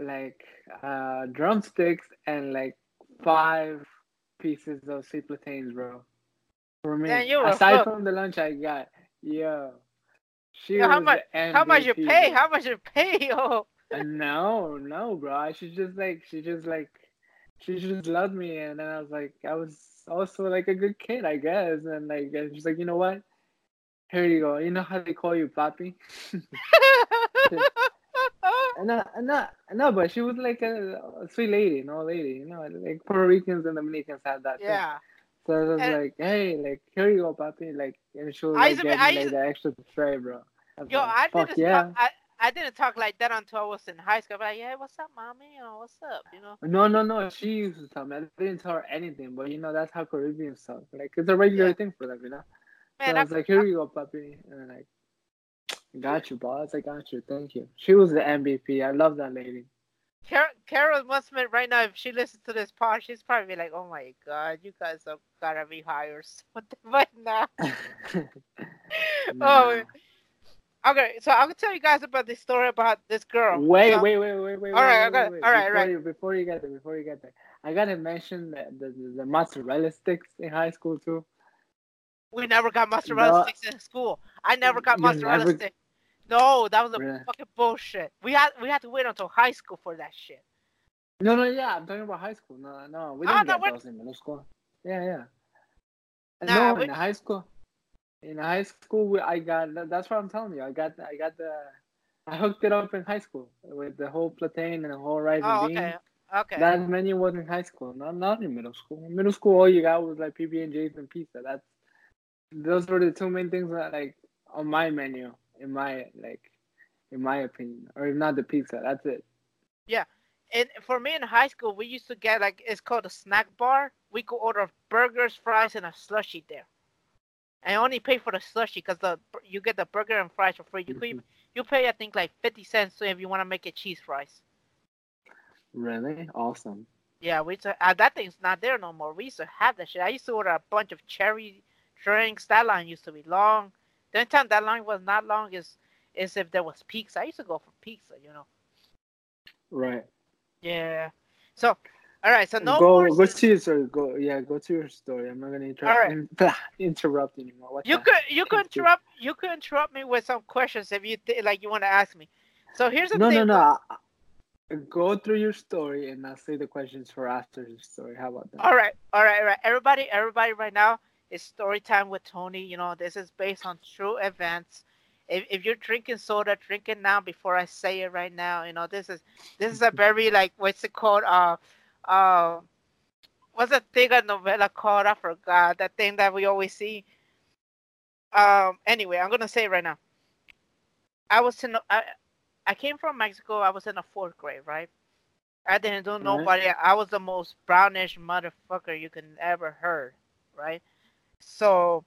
like uh, drumsticks, and like five pieces of sweet plantains, bro. For me, aside from the lunch I got, yo, she Yo, how much- How much you pay? How much you pay? Oh. Uh, no, no, bro. She just like she just like she just loved me, and then I was like, I was also like a good kid, I guess, and like and she's like, you know what? Here you go. You know how they call you papi? And no, and no, no, but she was like a, a sweet lady, no lady, you know, like Puerto Ricans and Dominicans have that. thing. yeah. So I was And- like, hey, like here you go, papi, like, and she was I like used to be- getting I like the extra tray, bro. Yo, like, I didn't yeah. I, I didn't talk like that until I was in high school. Like, yeah, what's up, mommy? Oh, what's up? You know. No, no, no. She used to tell me. I didn't tell her anything, but you know that's how Caribbean talk. Like it's a regular Yeah. thing for them, you know. Man, so I was like, "Here you go, puppy," and like, "Got you, boss. I got you. Thank you." She was the MVP. I love that lady. Carol, Carol must admit right now, if she listens to this pod, she's probably like, "Oh my god, you guys have gotta be high or something." But now, oh, Nah. oh, okay. So I'll tell you guys about this story about this girl. Wait, So- wait, wait, wait, wait. All right, wait, I got it. wait, wait. All right, before right. You, before you get there, before you get there, I gotta mention the the, the, the mozzarella sticks in high school too. We never got mozzarella No. sticks in school. I never got You mozzarella never- stick. No, that was a Really? fucking bullshit. We had we had to wait until high school for that shit. No, no, yeah, I'm talking about high school. No, no, we Ah, didn't no, get we're- those in middle school. Yeah, yeah. Nah, no, we- in high school. In high school, I got that's what I'm telling you. I got. I got the. I hooked it up in high school with the whole plantain and the whole rice Oh, and beans. okay, okay. That menu was in high school, not not in middle school. In middle school, all you got was like PB and J's and pizza. That's those were the two main things that like on my menu in my like in my opinion. Or if not the pizza, that's it. Yeah. And for me in high school, we used to get like it's called a snack bar. We could order burgers, fries, and a slushy there. And only pay for the slushy because the you get the burger and fries for free. You could even, you pay I think like fifty cents if you want to make it cheese fries. Really? Awesome. Yeah, we used to, uh, that thing's not there no more. We used to have that shit. I used to order a bunch of cherry drinks. That line used to be long. The only time that line was not long is is if there was pizza. I used to go for pizza, you know. Right. Yeah. So, all right. So no go go to your story. Go yeah, go to your story. I'm not gonna interrupt Alright. interrupt anymore. What You could you could interrupt you could interrupt me with some questions if you th- like you want to ask me. So here's the No thing. no no. I- Go through your story and I'll say the questions for after the story. How about that? All right, all right, all right. Everybody, everybody, right now is story time with Tony. You know, this is based on true events. If, if you're drinking soda, drink it now before I say it right now. You know, this is this is a very like what's it called? Uh, uh, what's that thing a novella called? I forgot that thing that we always see. Um. Anyway, I'm gonna say it right now. I was in. I, I came from Mexico. I was in a fourth grade, right? I didn't do Right. nobody. I was the most brownish motherfucker you can ever heard, right? So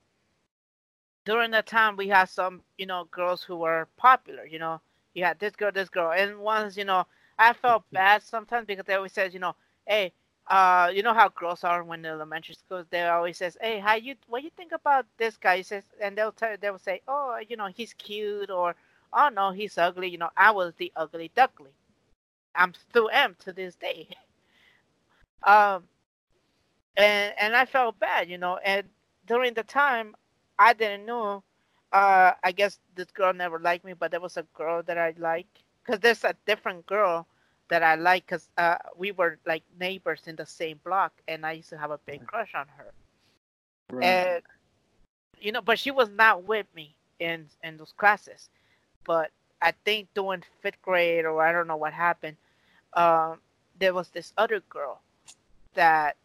during that time, we had some, you know, girls who were popular. You know, you had this girl, this girl, and once, you know, I felt bad sometimes because they always said, you know, hey, uh, you know how girls are when they're elementary schools. They always says, hey, how you, what you think about this guy? He says, and they'll tell, they'll say, oh, you know, he's cute, or oh no, he's ugly. You know, I was the ugly duckling. I'm still am to this day. Um, and and I felt bad, you know. And during the time, I didn't know. Uh, I guess this girl never liked me, but there was a girl that I like. Cause there's a different girl that I like, cause uh, we were like neighbors in the same block, and I used to have a big crush on her. Right. And you know, but she was not with me in in those classes. But I think during fifth grade, or I don't know what happened, um, there was this other girl that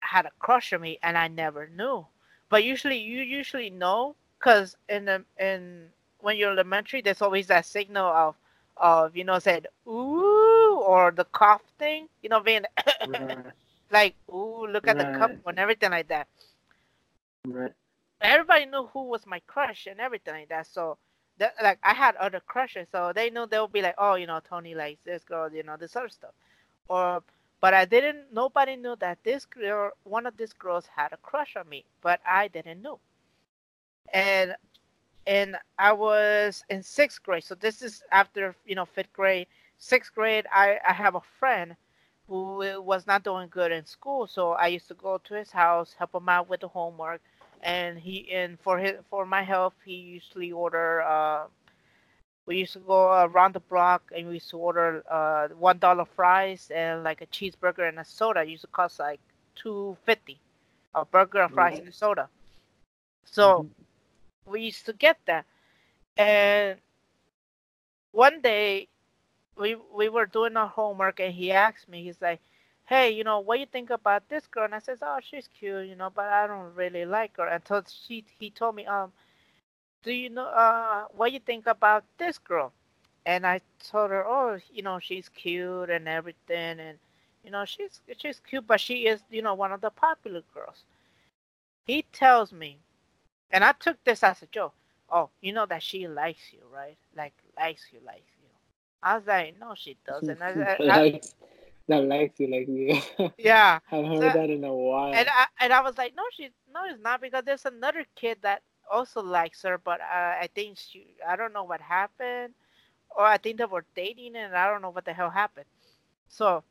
had a crush on me, and I never knew. But usually, you usually know, cause in the in when you're elementary, there's always that signal of of you know said ooh or the cough thing, you know, being right. like ooh, look at the cup and everything like that Right. everybody knew who was my crush and everything like that. So that like I had other crushes, so they knew they'll be like, oh, you know, Tony likes this girl, you know, this other stuff. Or but I didn't nobody knew that this girl one of these girls had a crush on me, but I didn't know. And and I was in sixth grade. So this is after, you know, fifth grade. Sixth grade I, I have a friend who was not doing good in school. So I used to go to his house, help him out with the homework and he and for his for my help he usually order uh we used to go around the block and we used to order uh one dollar fries and like a cheeseburger and a soda it used to cost like two fifty a burger a fries and a soda so we used to get that and one day we we were doing our homework and he asked me he's like hey, you know, what you think about this girl? And I says, oh, she's cute, you know, but I don't really like her. Until she, he told me, um, do you know, uh, what you think about this girl? And I told her, oh, you know, she's cute and everything, and you know, she's she's cute, but she is, you know, one of the popular girls. He tells me, and I took this as a joke. Oh, you know that she likes you, right? Like likes you, likes you. I was like, no, she doesn't. I, I, I, likes, that likes you like me. yeah. I haven't heard So- that in a while. and I and I was like, no, she no, it's not because there's another kid that also likes her, but uh, I think she, I don't know what happened, or I think they were dating, and I don't know what the hell happened. So,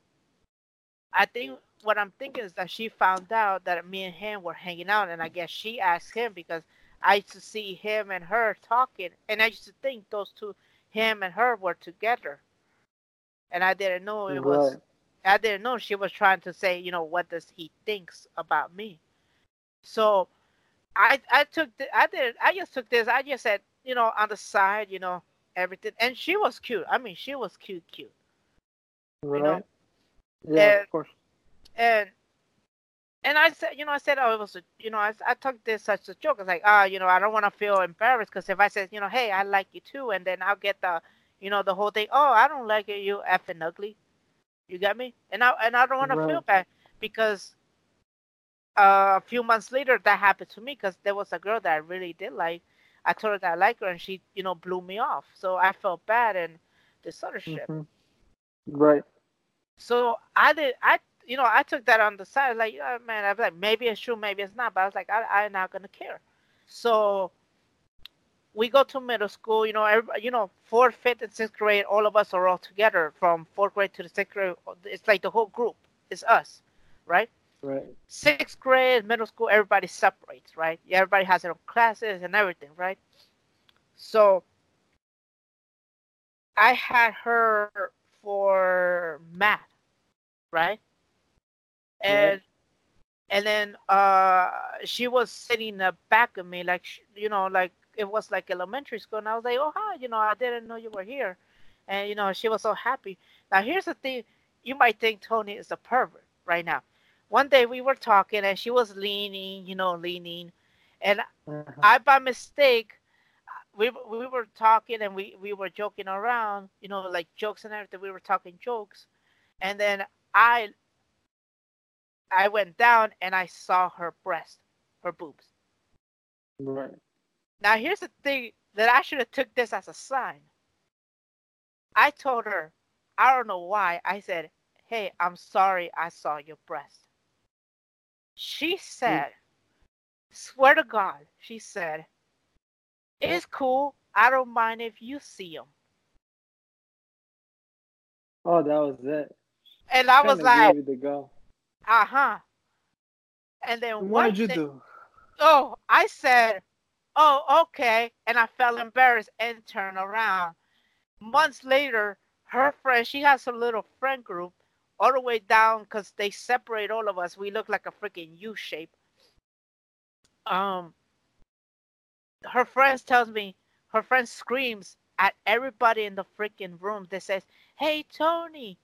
I think what I'm thinking is that she found out that me and him were hanging out, and I guess she asked him because I used to see him and her talking, and I used to think those two, him and her, were together, and I didn't know it was. I didn't know she was trying to say, you know, what does he thinks about me. So I I took the, I did I just took this. I just said, you know, on the side, you know, everything. And she was cute. I mean, she was cute, cute. right. know, yeah, and- of course. And and I said, you know, I said, oh, it was, a, you know, I, I took this such a joke. It's like, ah, you know, I don't want to feel embarrassed because if I said, you know, hey, I like you too, and then I'll get the, you know, the whole thing. Oh, I don't like you, you effing ugly. You got me? And I and I don't want to feel bad because uh, a few months later that happened to me because there was a girl that I really did like. I told her that I like her, and she, you know, blew me off. So I felt bad and this other shit. Mhm. Right. So I did. I you know I took that on the side. Like, oh, man, I was like, maybe it's true, maybe it's not. But I was like, I, I'm not gonna care. So we go to middle school. You know, you know, fourth, fifth, and sixth grade. All of us are all together from fourth grade to the sixth grade. It's like the whole group. It's us, right? Right. Sixth grade, middle school, everybody separates, right? Everybody has their own classes and everything, right? So I had her for math, right? And and then uh she was sitting in the back of me like you know like it was like elementary school and I was like, "Oh, hi, you know, I didn't know you were here." And you know, she was so happy. Now, here's the thing, you might think Tony is a pervert right now. One day we were talking and she was leaning, you know, leaning and Uh-huh. I by mistake we we were talking and we we were joking around, you know, like jokes and everything. We were talking jokes, and then I I went down and I saw her breast, her boobs. Right. Now here's the thing that I should have took this as a sign. I told her, I don't know why. I said, "Hey, I'm sorry I saw your breast." She said, "Swear to God," she said, "It's cool. I don't mind if you see them." Oh, that was it. And I was like, "Uh huh." And then What did you thing- do? Oh, I said, oh, okay. And I felt embarrassed and turned around. Months later, her friend, she has a little friend group all the way down because they separate all of us. We look like a freaking U shape. Um, her friends tells me, her friend screams at everybody in the freaking room that says, hey, Tony.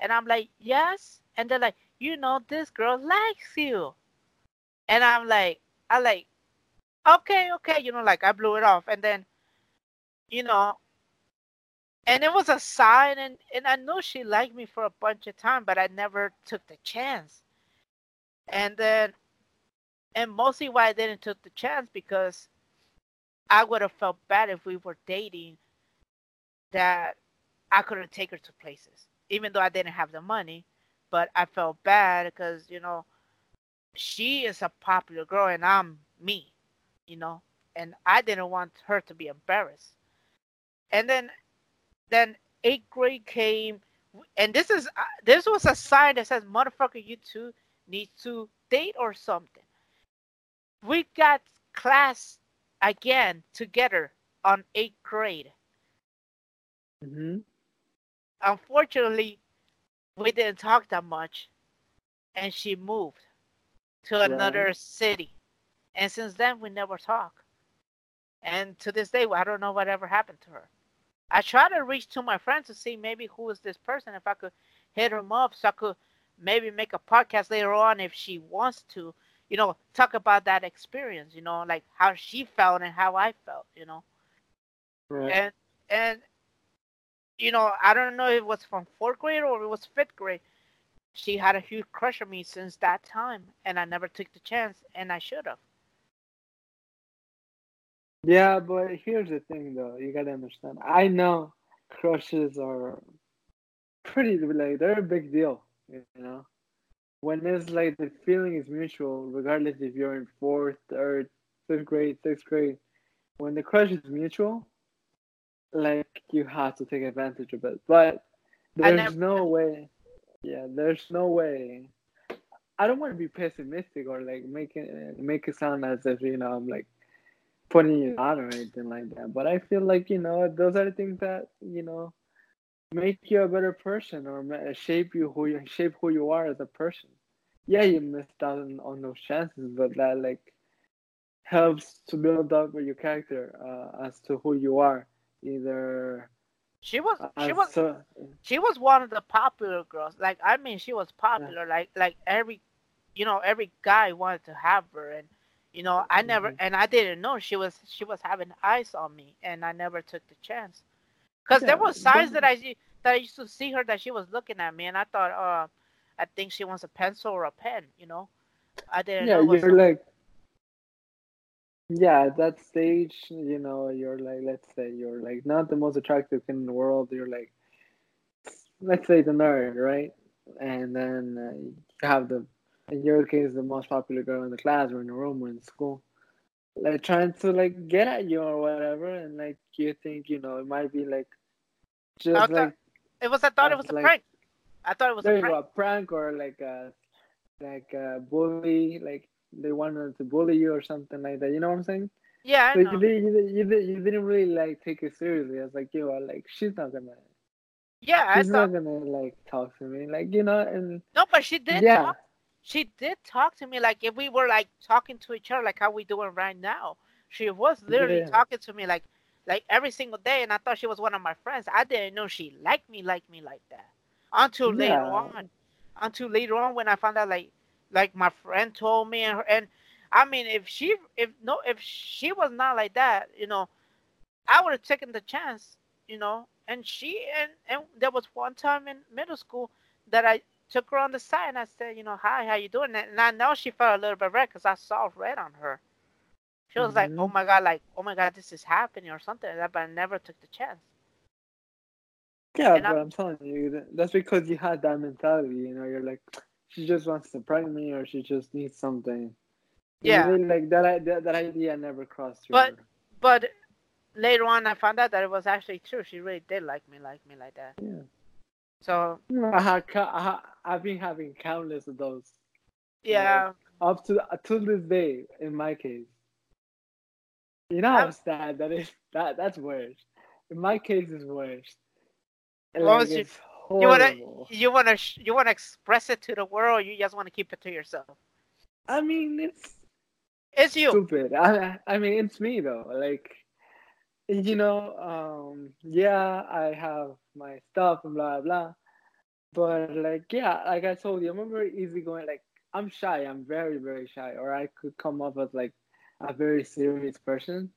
And I'm like, yes. And they're like, you know, this girl likes you. And I'm like, I like, okay, okay, you know, like I blew it off, and then, you know, and it was a sign, and and I know she liked me for a bunch of time, but I never took the chance. And then, and mostly why I didn't took the chance because I would have felt bad if we were dating, that I couldn't take her to places, even though I didn't have the money, but I felt bad because you know she is a popular girl and I'm me, you know, and I didn't want her to be embarrassed. And then, then eighth grade came, and this is uh, this was a sign that says, "Motherfucker, you two need to date or something." We got class again together on eighth grade. hmm Unfortunately, we didn't talk that much, and she moved to Right. another city. And since then, we never talk. And to this day, I don't know whatever happened to her. I try to reach to my friends to see maybe who is this person, if I could hit them up, so I could maybe make a podcast later on if she wants to, you know, talk about that experience, you know, like how she felt and how I felt, you know Right. and and you know i don't know if it was from fourth grade or it was fifth grade she had a huge crush on me since that time and i never took the chance and i should have Yeah, but here's the thing though, you gotta understand. I know crushes are pretty like they're a big deal, you know. When it's like the feeling is mutual, regardless if you're in fourth, third, fifth grade, sixth grade, when the crush is mutual, like you have to take advantage of it. But there's never- no way. Yeah, there's no way. I don't want to be pessimistic or like make it make it sound as if you know I'm like putting you out or anything like that. But I feel like you know those are the things that you know make you a better person or shape you who you shape who you are as a person. Yeah, you missed out on, on those chances, but that like helps to build up your character uh, as to who you are. Either she was she was so, she was one of the popular girls like i mean she was popular like like every you know, every guy wanted to have her, and you know, I never, Mhm. and I didn't know she was she was having eyes on me, and I never took the chance, because there Yeah, was signs that I see- that I used to see her that she was looking at me, and I thought, uh, I think she wants a pencil or a pen, you know. I didn't yeah, know. you're something- like, yeah, at that stage, you know, you're like, let's say you're like not the most attractive kid in the world. You're like, let's say the nerd, right? And then uh, you have the, in your case, the most popular girl in the class or in the room or in school, like trying to like get at you or whatever, and like you think, you know, it might be like, just thought- like it was. I thought it was That's a prank. I thought it was there a you prank. go, a prank or like a like a bully, like they wanted to bully you or something like that. You know what I'm saying? Yeah, I know. you, did, you, did, you, did, you didn't really like take it seriously. I was like, yo, like she's not gonna, Yeah, she's thought. not gonna like talk to me, like you know, and No, but she did. yeah, Talk, she did talk to me like if we were like talking to each other, like how we doing right now. She was literally Yeah. talking to me like, like every single day, and I thought she was one of my friends. I didn't know she liked me, like me like that. Until later on, until later on when I found out like, like my friend told me, and her, and I mean, if she, if no, if she was not like that, you know, I would have taken the chance, you know. And she and and there was one time in middle school that I took her on the side and I said, you know, hi, how you doing? And I know she felt a little bit red because I saw red on her. She was like, oh Mhm. my god, like, oh my god, this is happening or something like that. But I never took the chance. yeah. and But I'm- I'm telling you, that's because you had that mentality. You know, you're like, she just wants to prank me, or she just needs something. Yeah. really, like that, that. That idea never crossed. But- But later on, I found out that it was actually true. She really did like me, like me like that. yeah. So I had, ca- I ha- I've been having countless of those. yeah, up to to this day in my case. You know how I'm, sad that is. That that's worse. In my case, it's worse. What Like, was your- you wanna you wanna you wanna express it to the world. You just wanna keep it to yourself. I mean, it's It's you. stupid. I I mean, it's me though. Like, you know, um, yeah, I have my stuff and blah blah, but like, yeah, like I told you, I'm a very easygoing. Like, I'm shy. I'm very very shy, or I could come off as like a very serious person.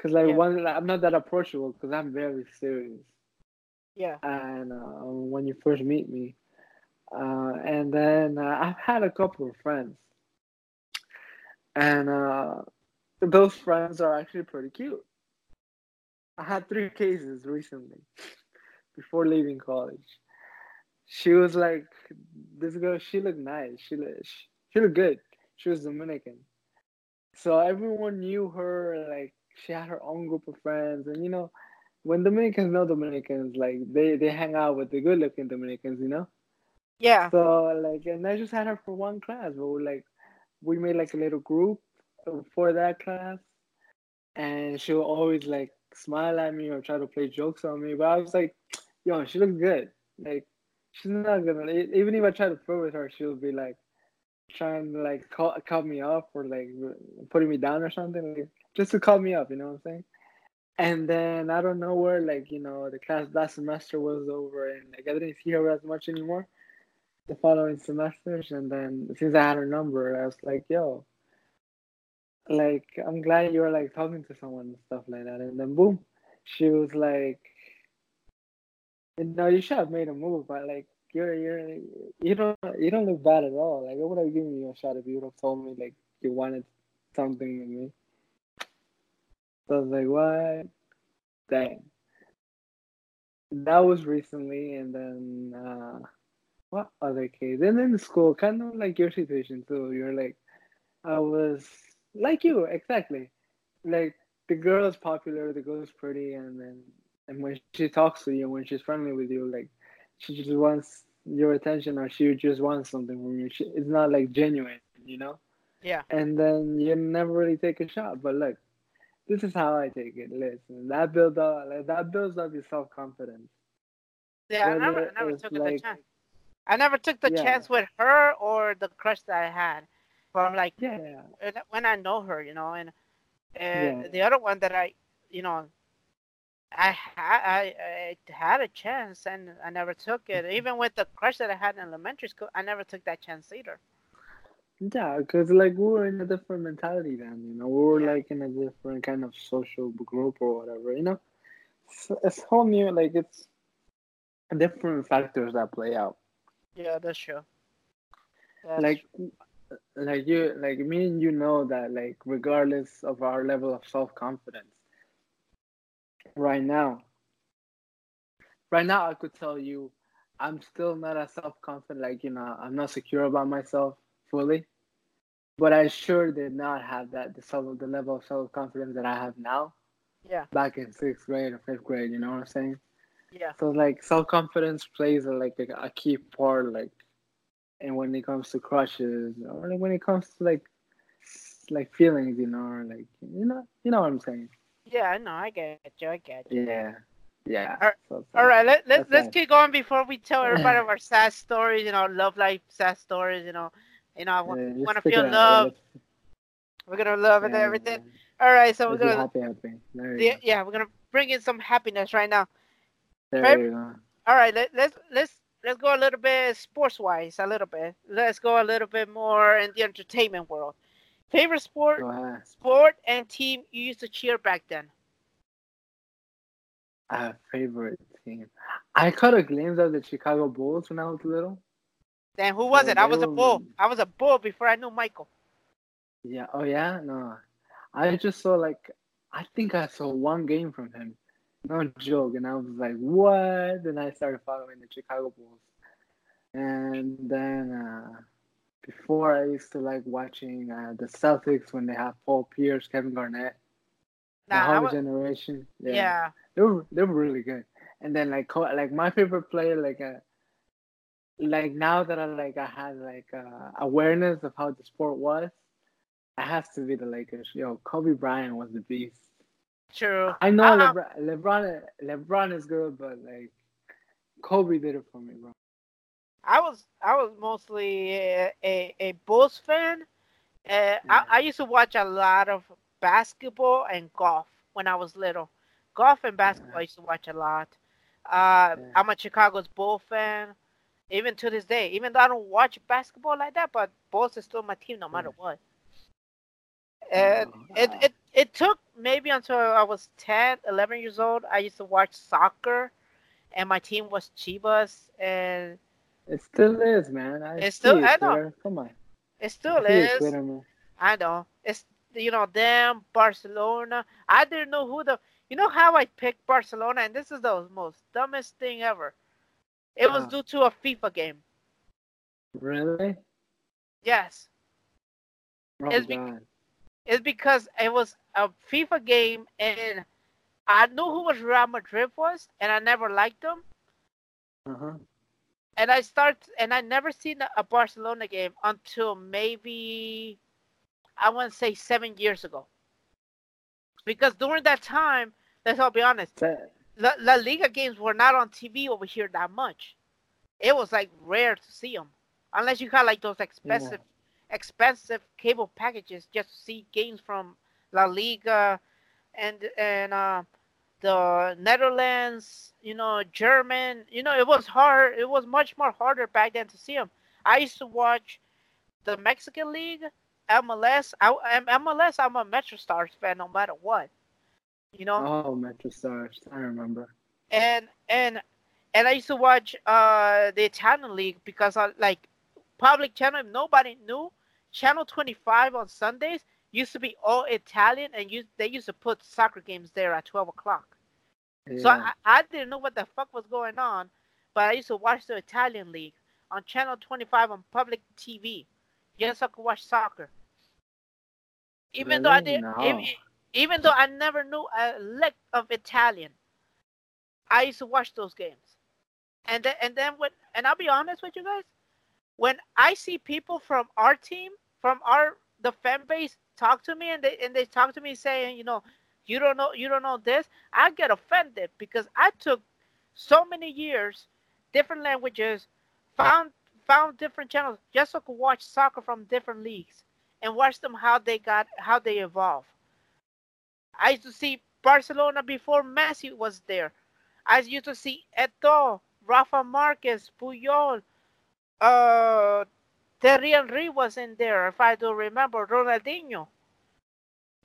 Cause like Yeah. one, like, I'm not that approachable because I'm very serious. Yeah. And uh, when you first meet me, uh, and then uh, I've had a couple of friends, and uh, those friends are actually pretty cute. I had three cases recently before leaving college. She was like, this girl, she looked nice. She looked, she looked good. She was Dominican. So everyone knew her, like, she had her own group of friends. And, you know, when Dominicans know Dominicans, like, they, they hang out with the good looking Dominicans, you know? Yeah. So, like, and I just had her for one class, but we, like, we made, like, a little group for that class. And she'll always, like, smile at me or try to play jokes on me. But I was like, yo, she looks good. Like, she's not gonna, even if I try to flirt with her, she'll be, like, trying to, like, call, cut me off or, like, putting me down or something. Like, just to cut me up, you know what I'm saying? And then I don't know where, like, you know, the class that semester was over and, like, I didn't see her as much anymore the following semesters. And then since I had her number, I was like, yo, like, I'm glad you're, like, talking to someone and stuff like that. And then, boom, she was like, no, you should have made a move, but, like, you're, you're, you don't, you don't look bad at all. Like, I would have given you a shot if you would have told me, like, you wanted something with me. So I was like, what? Dang. That was recently, and then uh, what other case? And then in school, kind of like your situation too. You're like, I was like you exactly. Like the girl is popular, the girl is pretty, and then and when she talks to you, when she's friendly with you, like she just wants your attention, or she just wants something from you. She, it's not like genuine, you know. Yeah. And then you never really take a shot. But look, this is how I take it. Listen, that builds up, like, that builds up your self confidence. Yeah, I never, I never took the chance. I never took the Yeah. chance with her or the crush that I had from like Yeah, when I know her, you know, and and Yeah. the other one that I, you know, I had I, I had a chance and I never took it. Even with the crush that I had in elementary school, I never took that chance either. Yeah, because like we were in a different mentality then, you know, we were Yeah. like in a different kind of social group or whatever, you know. It's, it's whole new, like it's different factors that play out. Yeah, that's true. That's like, like you, like me and you know that, like regardless of our level of self confidence, right now, right now I could tell you, I'm still not as self confident. Like you know, I'm not secure about myself fully. But I sure did not have that the self the level of self confidence that I have now yeah, back in sixth grade or fifth grade. You know what I'm saying? yeah, So like self confidence plays a, like a, a key part like, and when it comes to crushes or when it comes to like like feelings, you know, or like you know you know what I'm saying? yeah. I know. I get you. I get you. Yeah, yeah. All right. So it's All right, let, let's let's keep going before we tell everybody of our sad stories, you know, love life sad stories, you know, you know, I want, yeah, want to feel yeah, love. We're gonna love and everything. yeah. All right, so we're gonna happy, happy. Yeah, yeah, we're gonna bring in some happiness right now. There Fav- you go. All right, let, let's let's let's go a little bit sports wise, a little bit. Let's go a little bit more in the entertainment world. Favorite sport, sport and team you used to cheer back then. Have favorite team. I caught a glimpse of the Chicago Bulls when I was little. Then who was Yeah, it? I was a bull. I was a bull before I knew Michael. Yeah. Oh yeah. No, I just saw like I think I saw one game from him. No joke, and I was like, "What?" Then I started following the Chicago Bulls, and then uh, before I used to like watching uh, the Celtics when they have Paul Pierce, Kevin Garnett, the Nah, I whole was, generation. yeah. they were they were really good. And then like like my favorite player like uh, like now that I like I had like uh, awareness of how the sport was, it has to be the Lakers. Yo, Kobe Bryant was the beast. True. I know Uh-uh. LeBron, LeBron LeBron is good, but like Kobe did it for me, bro. I was I was mostly a, a, a Bulls fan. Uh, I, I used to watch a lot of basketball and golf when I was little. Golf and basketball I used to watch a lot. Uh, Yeah. I'm a Chicago's Bull fan, even to this day. Even though I don't watch basketball like that, but Bulls is still my team no matter what. And it, Uh, it it took maybe until I was 10, 11 years old. I used to watch soccer, and my team was Chivas, and it still is, man. I It's still- it, I know. Twitter. Come on. it still I it, is. Twitter. I know. It's you know them Barcelona. I didn't know who the. You know how I picked Barcelona, and this is the most dumbest thing ever. It was Wow. due to a FIFA game. Really? Yes, Oh It's be- it's because it was a FIFA game, and I knew who was Real Madrid was, and I never liked them. Uh huh. And I start, and I never seen a- a Barcelona game until maybe I want to say seven years ago. Because during that time, let's all be honest, La, La Liga games were not on TV over here that much. It was like rare to see them, unless you had like those expensive, expensive cable packages just to see games from La Liga, and and uh, the Netherlands, you know, German. You know, it was hard. It was much more harder back then to see them. I used to watch the Mexican League, MLS. I, I'm- MLS. I'm a Metro Stars fan, no matter what. You know, Oh, Metro Stars. I remember. and and and I used to watch uh the Italian league because I like public channel. If nobody knew, channel twenty five on Sundays used to be all Italian, and you they used to put soccer games there at twelve o'clock. So I, I didn't know what the fuck was going on, but I used to watch the Italian league on channel twenty five on public TV, just so I could watch soccer. Even though I Really? did, No. even, even though I never knew a lick of Italian, I used to watch those games. And then and then when and I'll be honest with you guys, when I see people from our team, from our the fan base talk to me and they and they talk to me saying, you know, you don't know you don't know this, I get offended because I took so many years, different languages, found found different channels just so I could watch soccer from different leagues and watch them how they got how they evolve. I used to see Barcelona before Messi was there. I used to see Eto'o, Rafa Marquez, Puyol, uh, Thierry Henry was in there, if I do remember. Ronaldinho.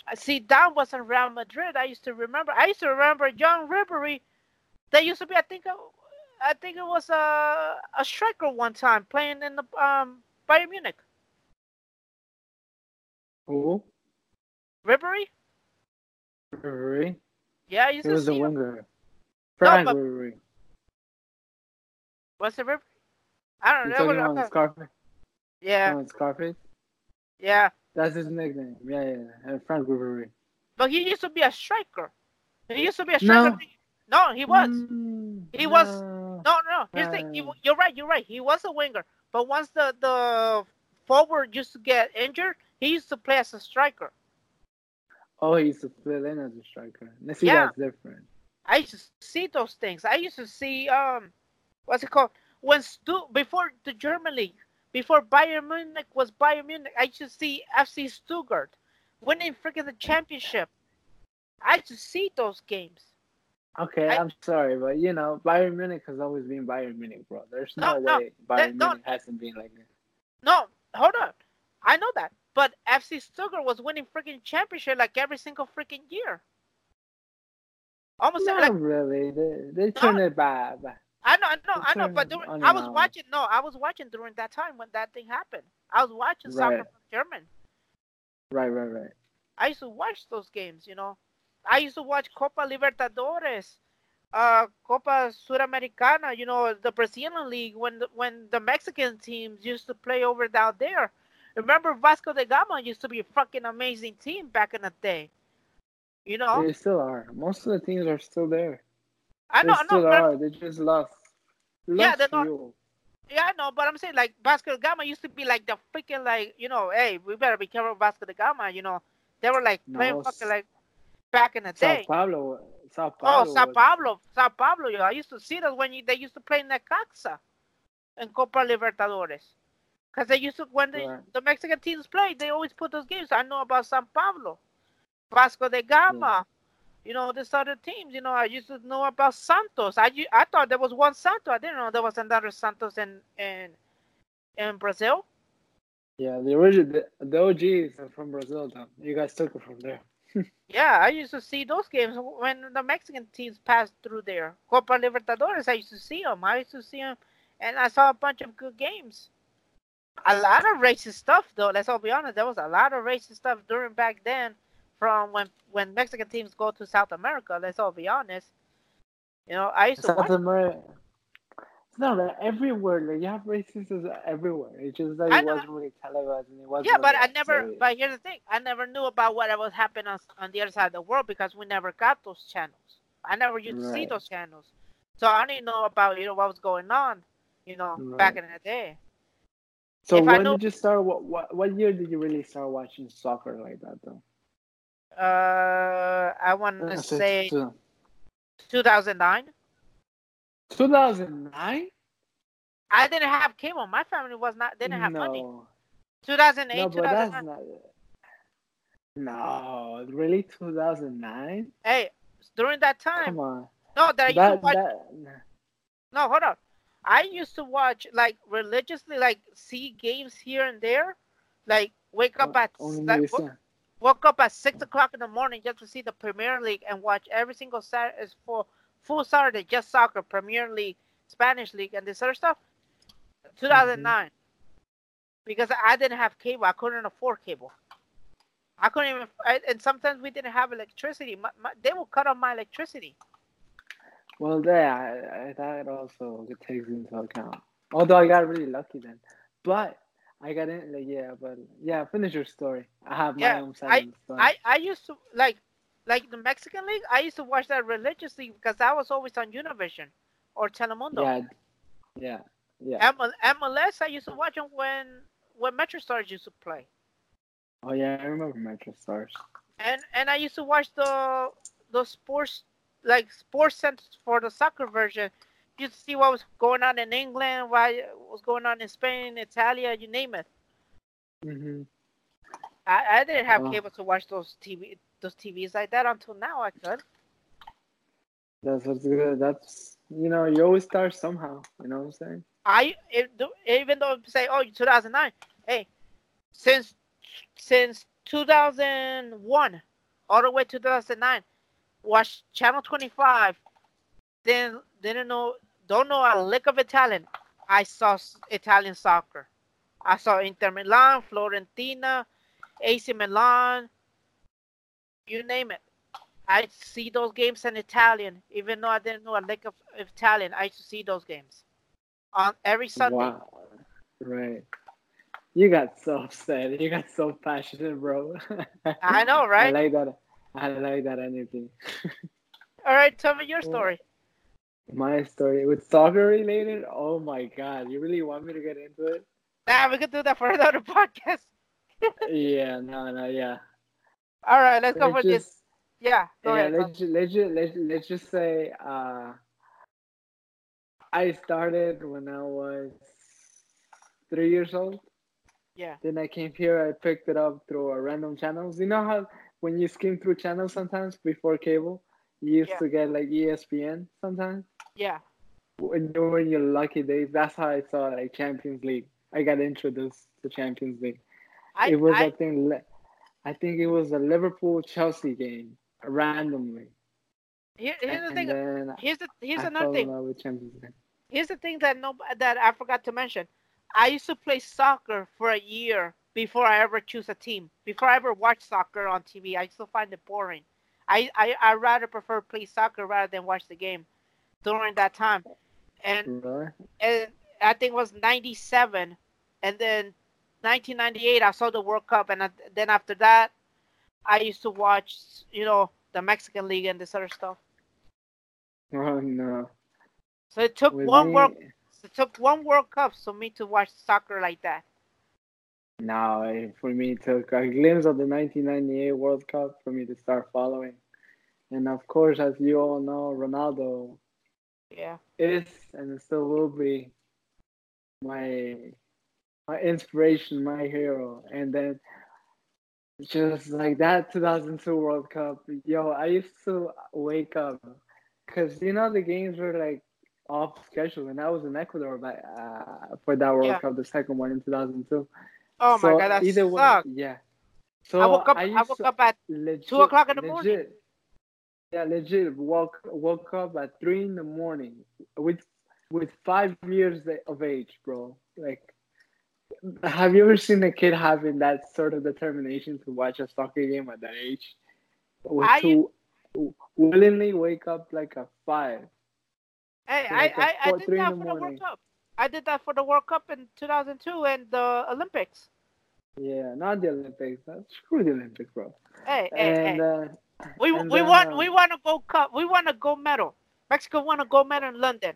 Uh, Zidane was in Real Madrid. I used to remember. I used to remember John Ribery. That used to be, I think, uh, I think it was a a striker one time playing in the um Bayern Munich. Who? Ribery. Ribery? Yeah, He to was a winger. Frank but- Ribery. Was it Ribery? I don't You know. talking Scarface? yeah, Scarface? yeah. That's his nickname. Yeah, yeah. Frank Ribery. But he used to be a striker. He used to be a striker. No, no he was. Mm, He was- no. No, no. Here's the thing. He, Uh. you're right. You're right. He was a winger. But once the the forward used to get injured, he used to play as a striker. Oh, he used to fill in as a striker. Let's see, Yeah. that's different. I used to see those things. I used to see um, what's it called? When Stu before the German league, before Bayern Munich was Bayern Munich, I used to see FC Stuttgart winning freaking the championship. I used to see those games. Okay, I- am sorry, but you know, Bayern Munich has always been Bayern Munich, bro. There's no, No, no, way Bayern no. Munich hasn't been like this. No, hold on. I know that. But FC Stuttgart was winning freaking championship like every single freaking year. Almost Not like really. They, they turned it bad. I know, I know, I know. But during, I was watching. No, I was watching during that time when that thing happened. I was watching soccer from German. Right, right, right. I used to watch those games. You know, I used to watch Copa Libertadores, uh, Copa Suramericana. You know, the Brazilian league when the, when the Mexican teams used to play over down there. Remember Vasco da Gama used to be a fucking amazing team back in the day. You know, They still are. Most of the teams are still there. I know, they I know. still are. They just lost. Yeah, they're not-. Yeah, I know, but I'm saying like Vasco da Gama used to be like the freaking like you know, hey, we better be careful of Vasco da Gama. You know, they were like playing No, fucking like back in the Sao day. Paulo. Sao oh, Paulo. Oh. Sao Pablo, Sao Pablo. Yo, I used to see that when you, they used to play Necaxa in Copa Libertadores, because they used to when the, Right. the Mexican teams played, they always put those games. I know about San Pablo, Vasco da Gama. You know, this other teams. You know, I used to know about Santos. I, I thought there was one Santos. I didn't know there was another Santos in in in Brazil. Yeah, the original, the, the OGs are from Brazil, though. You guys took it from there. Yeah, I used to see those games when the Mexican teams passed through there. Copa Libertadores, I used to see them. I used to see them, and I saw a bunch of good games. A lot of racist stuff, though. Let's all be honest. There was a lot of racist stuff during back then, from when when Mexican teams go to South America. Let's all be honest. You know, I used to South. America. Not like everywhere. Like you have racism everywhere. It's just that I it know. wasn't really televised and it wasn't. Yeah, but I never. updated. But here's the thing: I never knew about what was happening on, on the other side of the world because we never got those channels. I never used to see those channels, so I didn't know about you know what was going on, you know, back in the day. So if I when know- did you start? What, what what year did you really start watching soccer like that though? Uh, I want to say 2009. 2009. I didn't have cable. My family was not didn't have no. money. 2008, No, but that's 2009. not. No, really, 2009. Hey, during that time, Come on, no, that I used to that watch. that. No, hold on. I used to watch like religiously, like see games here and there, like wake up at only like, you wo- said. woke up at six o'clock in the morning just to see the Premier League and watch every single Saturday for full Saturday just soccer, Premier League, Spanish League, and this other stuff. 2009, because I didn't have cable, I couldn't afford cable. I couldn't even, I, and sometimes we didn't have electricity. My, my, they would cut off my electricity. Well, yeah, I, I, that also takes into account. Although I got really lucky then, but I got in. Like, yeah, but yeah, finish your story. I have my Yeah, own side the. I, I used to like like the Mexican league. I used to watch that religiously because I was always on Univision or Telemundo. yeah, yeah, yeah. ML, MLS, I used to watch them when when MetroStars used to play, Oh yeah, I remember Metro Stars. and and I used to watch the the sports like sports centers for the soccer version. You to see what was going on in England, what was going on in Spain, Italia, you name it. hmm I, I didn't have cable to watch those TV those TVs like that until now. I could. That's what's good. That's you know, you always start somehow. You know what I'm saying? I it, even though say oh 2009, hey, since since 2001 all the way to 2009, watch Channel 25. Then didn't know don't know a lick of Italian. I saw Italian soccer. I saw Inter Milan, Fiorentina, AC Milan, you name it. I see those games in Italian, even though I didn't know a lick of Italian. I used to see those games on every Sunday. Wow. Right. You got so upset. You got so passionate, bro. I know, right? I like that. I like that energy. All right, tell me your story. My story with soccer related. Oh my god! You really want me to get into it? Nah, we could do that for another podcast. yeah. No. No. Yeah. All right, let's go Let's for this. Yeah, go yeah, ahead. let's let's just let's, let's just say uh, I started when I was three years old. Yeah, Then I came here. I picked it up through a random channels. You know how when you skim through channels sometimes before cable, you used Yeah. to get like ESPN sometimes. yeah. When you were in your lucky days, that's how I saw like Champions League. I got introduced to Champions League. I, it was I, I think I think it was a Liverpool Chelsea game randomly. here, here's the thing. Here's the here's I another thing. love with Champions League. Here's the thing that no that I forgot to mention. I used to play soccer for a year before I ever choose a team. Before I ever watch soccer on TV, I still find it boring. I I I rather prefer play soccer rather than watch the game during that time. And Really? and I think it was 97 and then 1998 I saw the World Cup and I, then after that I used to watch you know the Mexican League and this other stuff Oh no. so it took one World it took one World Cup for me to watch soccer like that No, for me it took a glimpse of the 1998 World Cup for me to start following. And of course, as you all know, Ronaldo yeah is and still will be my my inspiration, my hero. And then just like that 2002 World Cup, yo, I used to wake up because you know the games were like off schedule, and I was in Ecuador by, uh, for that World Yeah. Cup, the second one in 2002. Oh my So god that either sucked yeah. So I woke up I, used woke up at legit, o'clock in the morning. Yeah, legit. Woke woke up at three in the morning with with five years of age, bro. Like, have you ever seen a kid having that sort of determination to watch a soccer game at that age? Or I- to willingly wake up like a five. hey like I, at I, I four- did that the World morning. Cup I did that for the World Cup in 2002 and the Olympics Yeah, not the Olympics. Uh, Screw the Olympics, bro. hey hey hey And uh, we and we then, want um, we want a gold cup we want a gold medal Mexico won a gold medal in London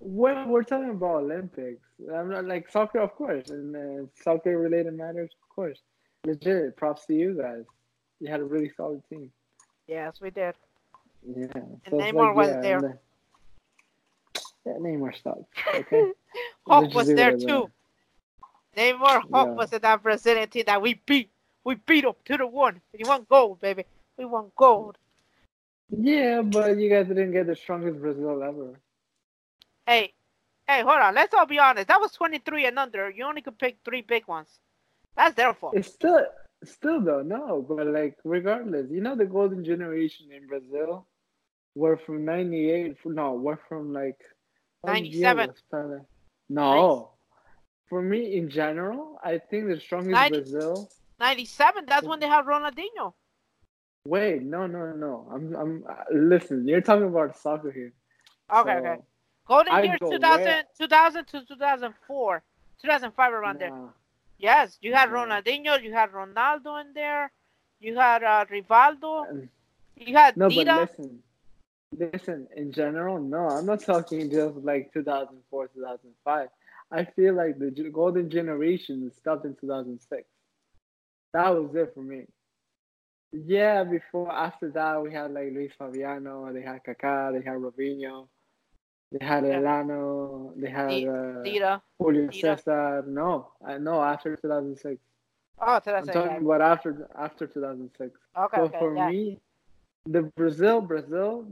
Well, we're talking about Olympics. I'm not like soccer, of course, and uh, soccer related matters, of course. Legit, props to you guys. You had a really solid team. yes we did Yeah. And it's Neymar wasn't there. Yeah, Neymar sucks. Okay. Hulk was there too. Neymar Hulk Yeah. was in that Brazilian team that we beat. We beat them to the one. We won gold, baby. We won gold. Yeah, but you guys didn't get the strongest Brazil ever. Hey, hey, hold on. Let's all be honest. That was 23 and under. You only could pick three big ones. That's their fault. It's still, still though, no. But like, regardless, you know, the golden generation in Brazil were from '98. No, were from like 97. was that? No, for me in general, I think the strongest 90. Brazil. 97. That's when they had Ronaldinho. Wait, no, no, no. I'm, I'm. Uh, listen, you're talking about soccer here. Okay, So, okay. Golden I years go 2000, where- 2000 to 2004. 2005 around there. Yes, you had. Ronaldinho. You had Ronaldo in there. You had uh, Rivaldo. You had No, Dida. but listen, listen. In general, no, I'm not talking just like 2004, 2005. I feel like the golden generation stopped in 2006. That was it for me. Yeah, before after that we had like Luis Fabiano, they had Kaká, they had Robinho, they had Yeah. Elano, they had uh, Dida. Julio Dida. Cesar. No, I no after 2006. Oh, so I'm talking about after after 2006. Okay, So okay, for yeah. me, the Brazil, Brazil,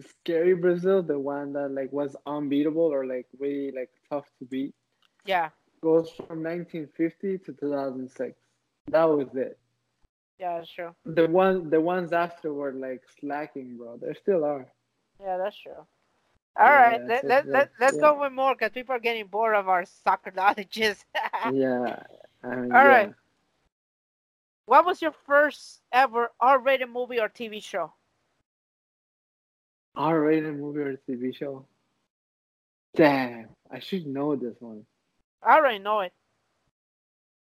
Scary Brazil, the one that like was unbeatable or like really like tough to beat, Yeah, goes from 1950 to 2006. That was it. yeah, that's true. The one, the ones after were like slacking, bro. There still are. Yeah, that's true. All right, Yeah, let, let, let, let's yeah. go with more because people are getting bored of our soccer knowledges. yeah. I mean, All yeah. right. what was your first ever R-rated movie or TV show? R-rated movie or TV show. Damn, I should know this one. I already know it.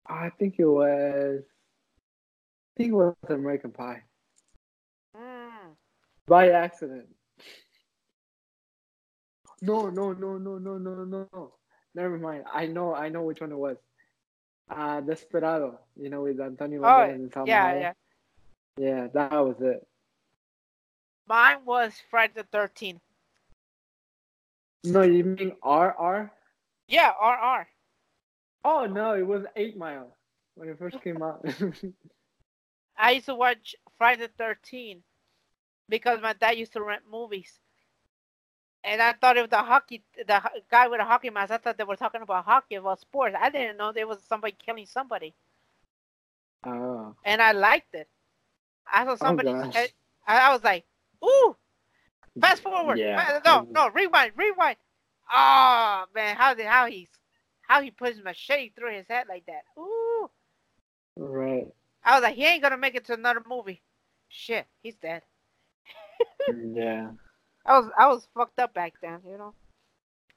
I think it was. I think it was American Pie Mm. by accident. No, no, no, no, no, no, no. Never mind. I know, I know which one it was. Uh, Desperado. You know, with Antonio Oh, Banderas and Salma yeah, yeah. Yeah, that was it. Mine was Friday the 13th. No, you mean RR? Yeah, RR. Oh no, it was Eight Mile when it first came out. I used to watch Friday the 13th because my dad used to rent movies. And I thought it was the hockey, the guy with a hockey mask. I thought they were talking about hockey, about sports. I didn't know there was somebody killing somebody. oh, And I liked it. I saw oh, somebody, gosh. I, I was like, ooh, fast forward. Yeah. No, no, rewind, rewind. Oh, man, how did, how he's, how he puts his machete through his head like that. Ooh. right. I was like, he ain't gonna make it to another movie. Shit, he's dead. Yeah. I was I was fucked up back then, you know.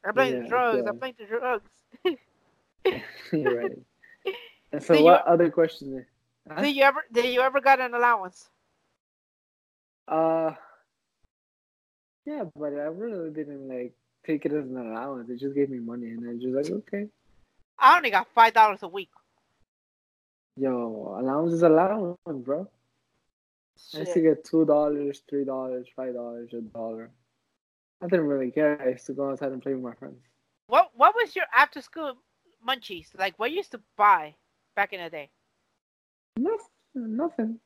I blamed the Yeah, drugs. I yeah. blamed the drugs. Right. And so, Did you- what other question? Huh? Did you ever did you ever got an allowance? Uh, yeah, but I really didn't like take it as an allowance. They just gave me money, and I was just like, okay, I only got five dollars a week. yo, allowance is allowance, bro. I used to get two dollars, three dollars, five dollars, a dollar. I didn't really care. I used to go outside and play with my friends. What what was your after school munchies? Like what you used to buy back in the day? Nothing. Nothing.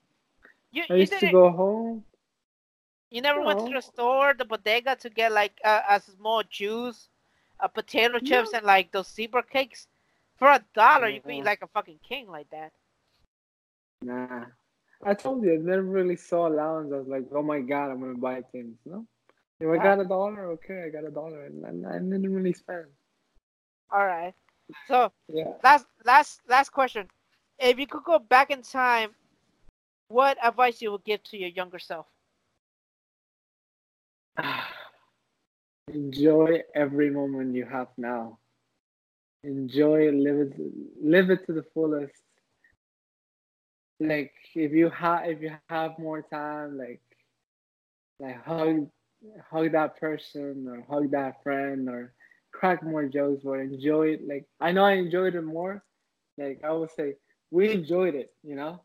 You I you used to go home. You never went to the store, the bodega to get like a, a small juice, a potato chips No. and like those zebra cakes? For a dollar you could eat like a fucking king like that. Nah. I told you, I never really saw allowance. I was like, oh my god, I'm gonna buy things. No. If I got a dollar, okay, I got a dollar, and, and I didn't really spend. Alright. So Yeah. last last last question. If you could go back in time, what advice you would give to your younger self? Enjoy every moment you have now. Enjoy, live it, live it to the fullest. Like if you have, if you have more time, like, like hug, hug that person or hug that friend or crack more jokes or enjoy it. Like I know I enjoyed it more. Like I would say, we enjoyed it, you know.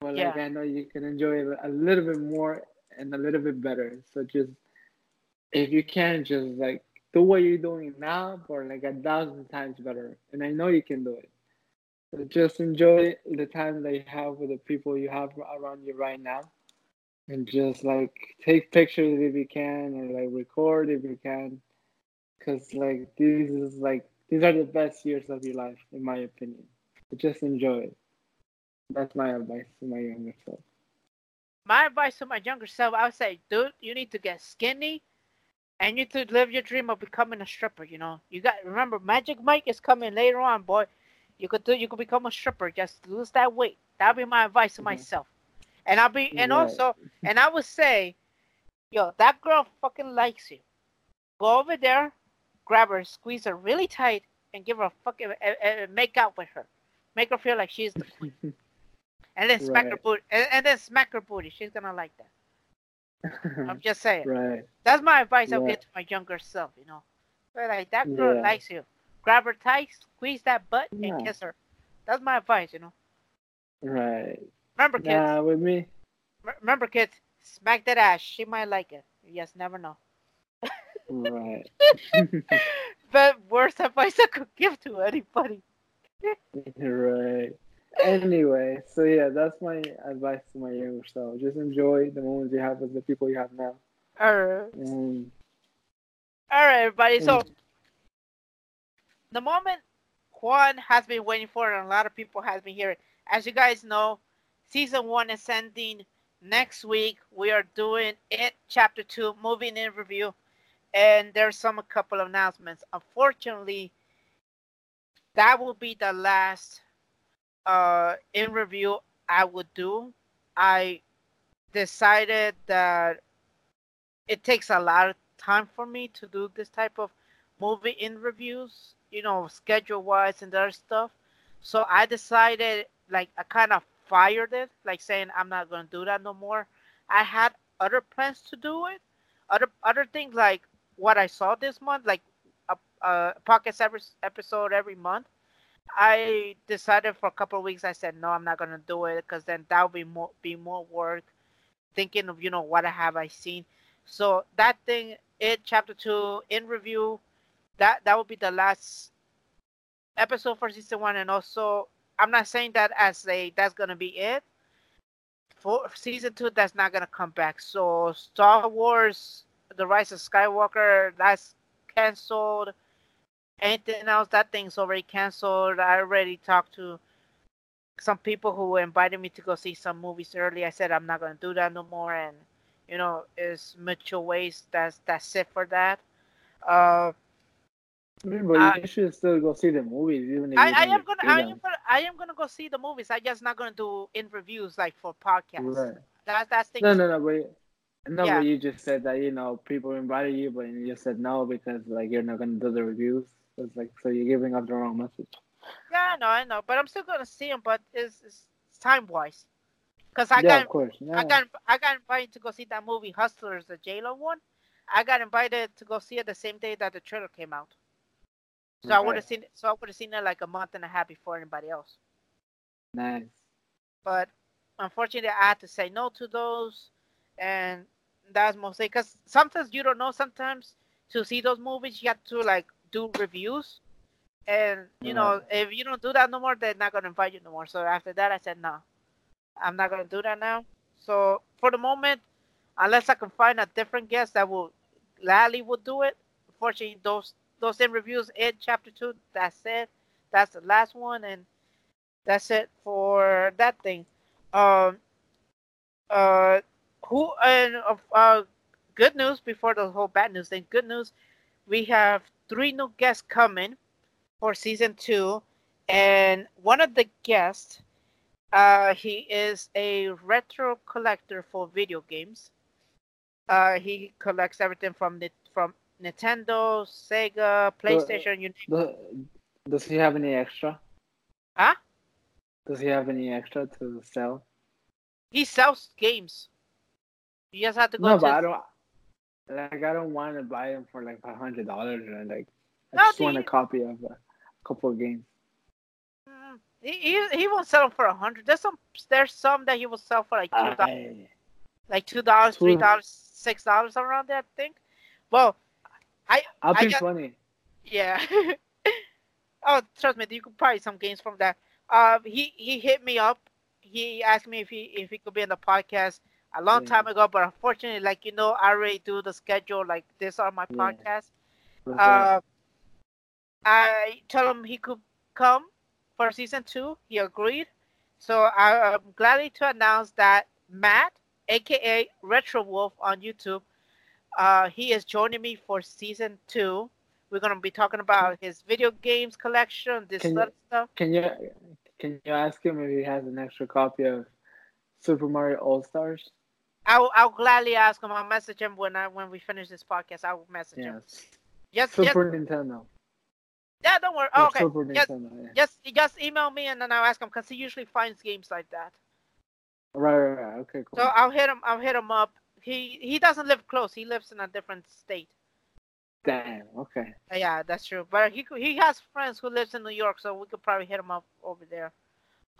But like Yeah. I know you can enjoy it a little bit more and a little bit better. So just if you can just like do what you're doing now but like a thousand times better. And i know you can do it. So just enjoy the time that you have with the people you have around you right now. And just like take pictures if you can or like record if you can. Because like these is like these are the best years of your life in my opinion. So just enjoy it. That's my advice to my younger self My advice to my younger self, I would say, dude, you need to get skinny and you need to live your dream of becoming a stripper, you know. You got remember Magic Mike is coming later on, boy. You could do you could become a stripper, just lose that weight. That'd be my advice to Mhm. myself. And I'll be and Right. also and I would say, yo, that girl fucking likes you. Go over there, grab her, squeeze her really tight, and give her a fucking uh, uh, make out with her. Make her feel like she's the queen. And then smack her Right. booty and, and then smack her booty. She's gonna like that. I'm just saying. right That's my advice I'll Yeah. get to my younger self, you know. But like that girl Yeah. likes you. Grab her tight, squeeze that butt, Yeah. and kiss her. That's my advice, you know. right Remember, kids. nah with me r- Remember, kids. Smack that ass. She might like it. Yes, never know. right But worst advice I could give to anybody. right. Anyway, so yeah, that's my advice to my younger self. Just enjoy the moments you have with the people you have now. All right. And All right, everybody. So Mm. the moment Juan has been waiting for, and a lot of people has been hearing. As you guys know, season one is ending next week. We are doing it, chapter two, moving in review, and there's some a couple of announcements. Unfortunately, that will be the last uh in review I would do. I decided that it takes a lot of time for me to do this type of movie in reviews, you know, schedule wise and other stuff. So I decided, like, I kind of fired it, like saying I'm not gonna do that no more. I had other plans to do it, other other things like what I saw this month, like a, a podcast every episode every month. I decided for a couple of weeks. I said no, I'm not gonna do it because then that would be more be more work. Thinking of you know what have I seen. So that thing, it chapter two in review, that that will be the last episode for season one, and also I'm not saying that as a that's gonna be it. For season two, that's not gonna come back. So Star Wars: The Rise of Skywalker, that's canceled. Anything else? That thing's already canceled. I already talked to some people who invited me to go see some movies early. I said I'm not gonna do that no more, and you know, it's mutual waste. That's that's it for that. Uh, I mean, but you should still go see the movies, even if I, I am gonna I am gonna I am gonna go see the movies. I just not gonna do in reviews like for podcasts. Right. That's that's thing. No, no, no, but no, Yeah. but you just said that you know people invited you, but you just said no because like you're not gonna do the reviews. It's like so you're giving up the wrong message. Yeah, I know, I know, but I'm still gonna see him. But it's, it's time wise, cause I yeah, got of course. Yeah. I got I got invited to go see that movie Hustlers, the J Lo one. I got invited to go see it the same day that the trailer came out. So I would have seen it. So I would have seen it like a month and a half before anybody else. nice. But unfortunately, I had to say no to those, and that's mostly because sometimes you don't know. Sometimes to see those movies, you have to like do reviews, and you know if you don't do that no more, they're not gonna invite you no more. So after that, I said no, I'm not gonna do that now. So for the moment, unless I can find a different guest that will gladly would do it. Unfortunately, those those in reviews in chapter two. That's it. That's the last one, and that's it for that thing. Um. Uh. Who and uh, uh, good news before the whole bad news thing. Good news, we have three new guests coming for season two, and one of the guests, uh, he is a retro collector for video games. Uh, he collects everything from the from Nintendo, Sega, PlayStation. You name Do- Does he have any extra? Huh? Does he have any extra to sell? he sells games. You just have to go No, to. but I don't. Like I don't want to buy them for like five hundred dollars or like. I No, just want a copy of a couple of games. Mm, He, he, he won't sell them for a hundred. There's some there's some that he will sell for like two dollars, like two dollars, three dollars, six dollars around there. I think. Well, I'll I be got- funny. yeah. oh, trust me, you could probably some games from that. Uh, he he hit me up. He asked me if he if he could be in the podcast a long Yeah. time ago, but unfortunately, like you know, I already do the schedule. Like this on my Yeah. podcast. Uh, I told him he could come for season two. He agreed. So I, I'm glad to announce that Matt, aka Retro Wolf on YouTube, uh, he is joining me for season two. We're gonna be talking about his video games collection, this Can you- stuff. can you can you ask him if he has an extra copy of Super Mario All Stars? I'll, I'll gladly ask him. I'll message him when I when we finish this podcast. I'll message him. Yes. Yes, yes, Super Nintendo. yeah. Don't worry. Oh, okay. Super Yes, Nintendo. Yeah. just just email me and then I'll ask him because he usually finds games like that. Right, right, right. Okay, cool. So I'll hit him. I'll hit him up. He he doesn't live close. He lives in a different state. Damn. Okay. Yeah, that's true. But he he has friends who lives in New York, so we could probably hit him up over there.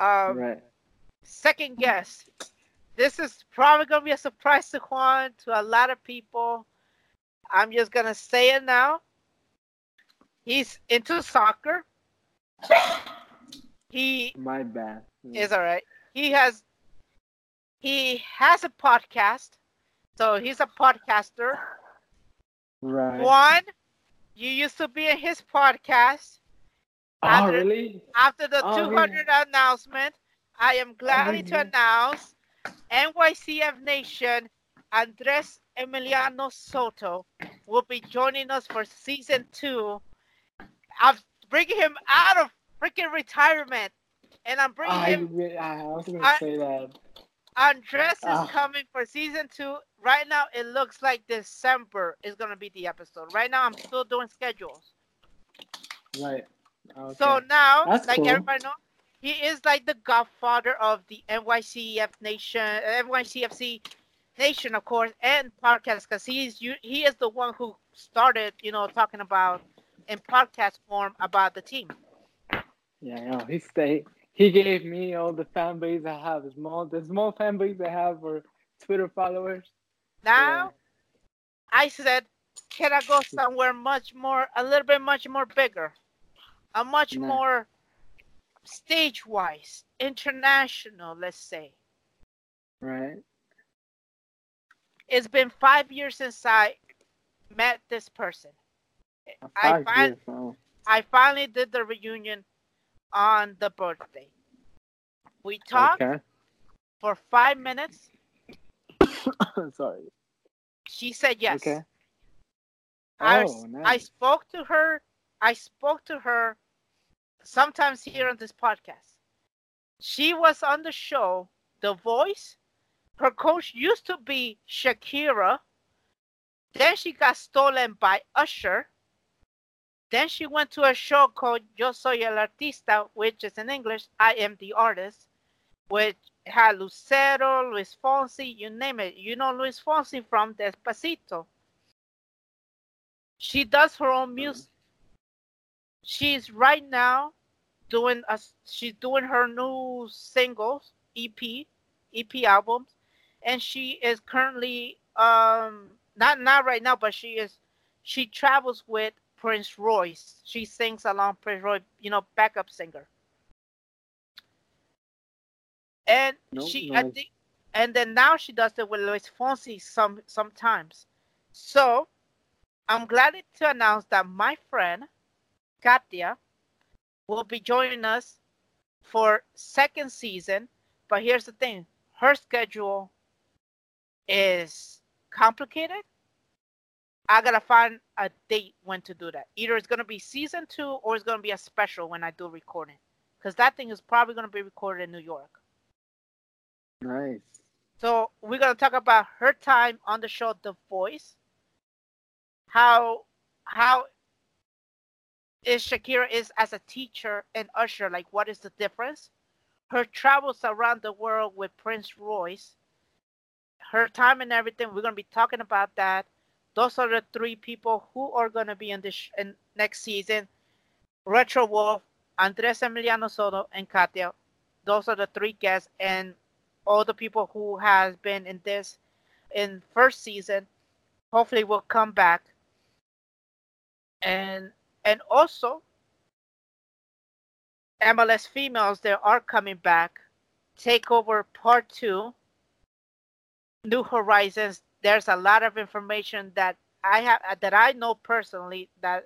Um, right. Second guess. This is probably gonna be a surprise to Juan, to a lot of people. I'm just gonna say it now. He's into soccer. He My bad. Yeah. is all right. He has he has a podcast So he's a podcaster. Right. One, you used to be in his podcast. Oh, After- really? After the Oh, 200 announcement, I am gladly oh, to yeah. announce NYCF Nation Andres Emiliano Soto will be joining us for season two. I'm bringing him out of freaking retirement, and I'm bringing I, him. I was gonna I- say that. Andres is Ah. coming for season two. Right now, it looks like December is gonna be the episode. Right now, I'm still doing schedules. Right. Okay. So now, That's like cool. everybody know, he is like the godfather of the NYCF nation, uh, NYCFC nation, of course, and podcast, because he's you, he is the one who started, you know, talking about in podcast form about the team. Yeah, no, he stay. He gave me all the fan base I have. The small, the small fan base I have for Twitter followers. Now, I said, can I go somewhere much more, a little bit much more bigger, a much Nah. more stage-wise, international, let's say. Right. It's been five years since I met this person. I Five years now. I finally did the reunion on the birthday. We talked Okay. for five minutes. Sorry. She said yes. Okay. I, Oh, I nice. spoke to her. I spoke to her sometimes here on this podcast. She was on the show, The Voice. Her coach used to be Shakira. Then she got stolen by Usher. Then she went to a show called Yo Soy el Artista, which is in English, I am the artist, which had Lucero, Luis Fonsi, you name it. You know Luis Fonsi from Despacito. She does her own music. She's right now doing a she's doing her new singles EP EP albums, and she is currently um not not right now, but she is she travels with Prince Royce. She sings along Prince Royce, you know, backup singer. And No, she, nice. I think, and then now she does it with Luis Fonsi some sometimes. So, I'm glad to announce that my friend Katia will be joining us for second season. But here's the thing: her schedule is complicated. I gotta find a date when to do that. Either it's gonna be season two or it's gonna be a special when I do recording, because that thing is probably gonna be recorded in New York. Nice. So we're gonna talk about her time on the show The Voice. How how is Shakira is as a teacher and usher, like what is the difference? Her travels around the world with Prince Royce. Her time and everything. We're gonna be talking about that. Those are the three people who are gonna be in this sh- in next season. Retro Wolf, Andres Emiliano Soto, and Katia. Those are the three guests, and all the people who has been in this in first season hopefully will come back and and also MLS females they are coming back. Takeover part 2 new horizons. There's a lot of information that I have uh, that I know personally that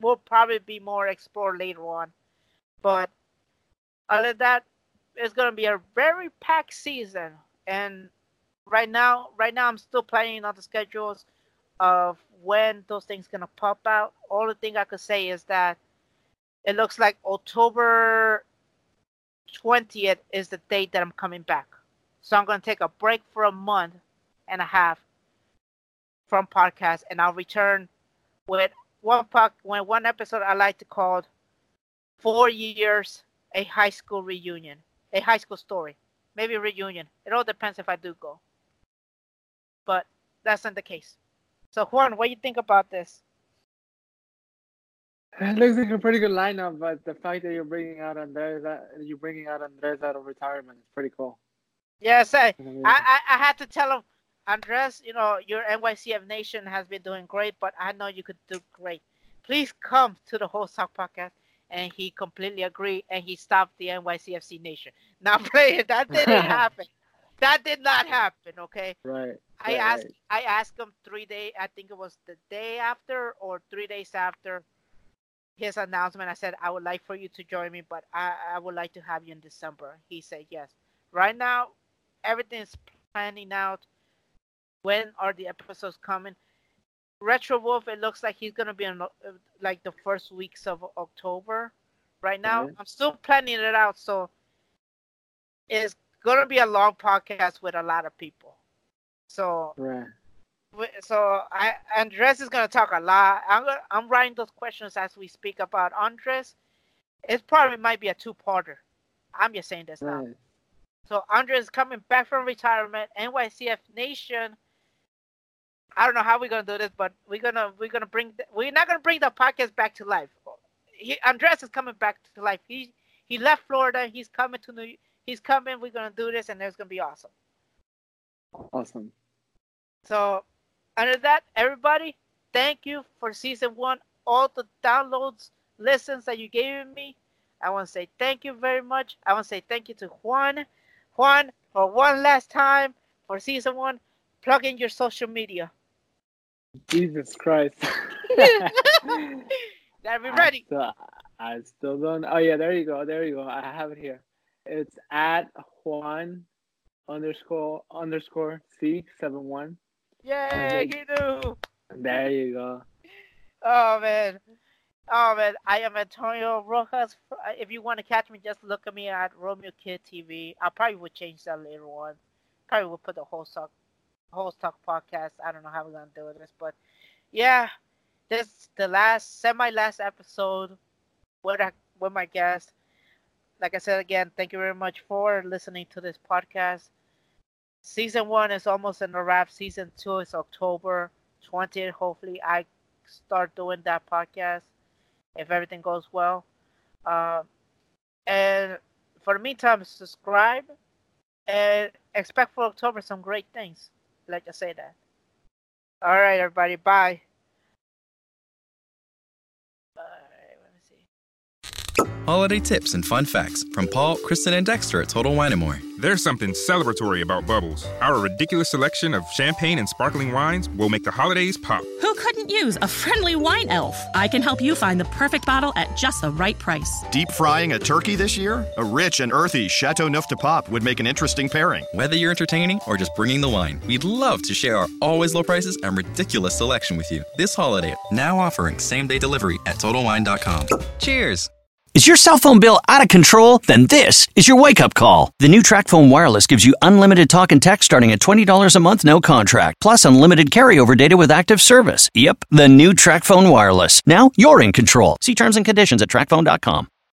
will probably be more explored later on. But other than that it's gonna be a very packed season, and right now, right now, I'm still planning on the schedules of when those things gonna pop out. All the thing I could say is that it looks like October 20th is the date that I'm coming back. So I'm gonna take a break for a month and a half from podcast, and I'll return with one pod, when one episode I like to call four years a high school reunion a high school story, maybe reunion. It all depends if I do go. But that's not the case. So Juan, what do you think about this? It looks like a pretty good lineup, but the fact that you're bringing out Andres, that you're bringing out Andres out of retirement is pretty cool. Yes, I, I mm-hmm. I, I I had to tell him, Andres, you know, your NYCF Nation has been doing great, but I know you could do great. Please come to the whole Sock podcast. And he completely agreed, and he stopped the NYCFC Nation. Now, playing that didn't happen. That did not happen. Okay. Right. I right, asked right. I asked him three day I think it was the day after or three days after his announcement. I said I would like for you to join me, but I, I would like to have you in December. He said yes. Right now, everything's planning out. When are the episodes coming? Retro Wolf, it looks like he's gonna be in uh, like the first weeks of October. Right now, Okay. I'm still planning it out, so it's gonna be a long podcast with a lot of people. So Right. So I Andres is gonna talk a lot. I'm gonna, I'm writing those questions as we speak about Andres. It probably might be a two-parter. I'm just saying this now. So Andres is coming back from retirement. NYCF Nation. I don't know how we're gonna do this, but we're gonna we're gonna bring the, we're not gonna bring the podcast back to life. He, Andres is coming back to life. He he left Florida. He's coming to New. He's coming. We're gonna do this, and it's gonna be awesome. Awesome. So, under that, everybody, thank you for season one. All the downloads, listens that you gave me. I want to say thank you very much. I want to say thank you to Juan. Juan, for one last time for season one, plug in your social media. Jesus Christ. That we I ready. still, I still don't. Oh yeah, there you go. There you go. I have it here. It's at Juan underscore underscore C seven one. Yay, you do. There you go. Oh man. Oh man, I am Antonio Rojas. If you want to catch me, just look at me at Romeo Kid TV. I probably would change that later on. Probably would put the whole talk, whole talk podcast. I don't know how we're gonna do this, but yeah, this is the last semi last episode with with my guest. Like I said again, thank you very much for listening to this podcast. Season one is almost in the wrap. Season two is October 20th. Hopefully, I start doing that podcast if everything goes well. Uh, and for the meantime, subscribe and expect for October some great things. Like I say that. All right, everybody. Bye. All right, let me see. Holiday tips and fun facts from Paul, Kristen, and Dexter at Total Wine & More. There's something celebratory about Bubbles. Our ridiculous selection of champagne and sparkling wines will make the holidays pop. Who couldn't use a friendly wine elf? I can help you find the perfect bottle at just the right price. Deep frying a turkey this year? A rich and earthy Châteauneuf-du-Pape would make an interesting pairing. Whether you're entertaining or just bringing the wine, we'd love to share our always low prices and ridiculous selection with you this holiday. Now offering same day delivery at TotalWine.com. Cheers! Is your cell phone bill out of control? Then this is your wake up call. The new TracFone Wireless gives you unlimited talk and text starting at $20 a month, no contract, plus unlimited carryover data with active service. Yep, the new TracFone Wireless. Now you're in control. See terms and conditions at TracFone.com.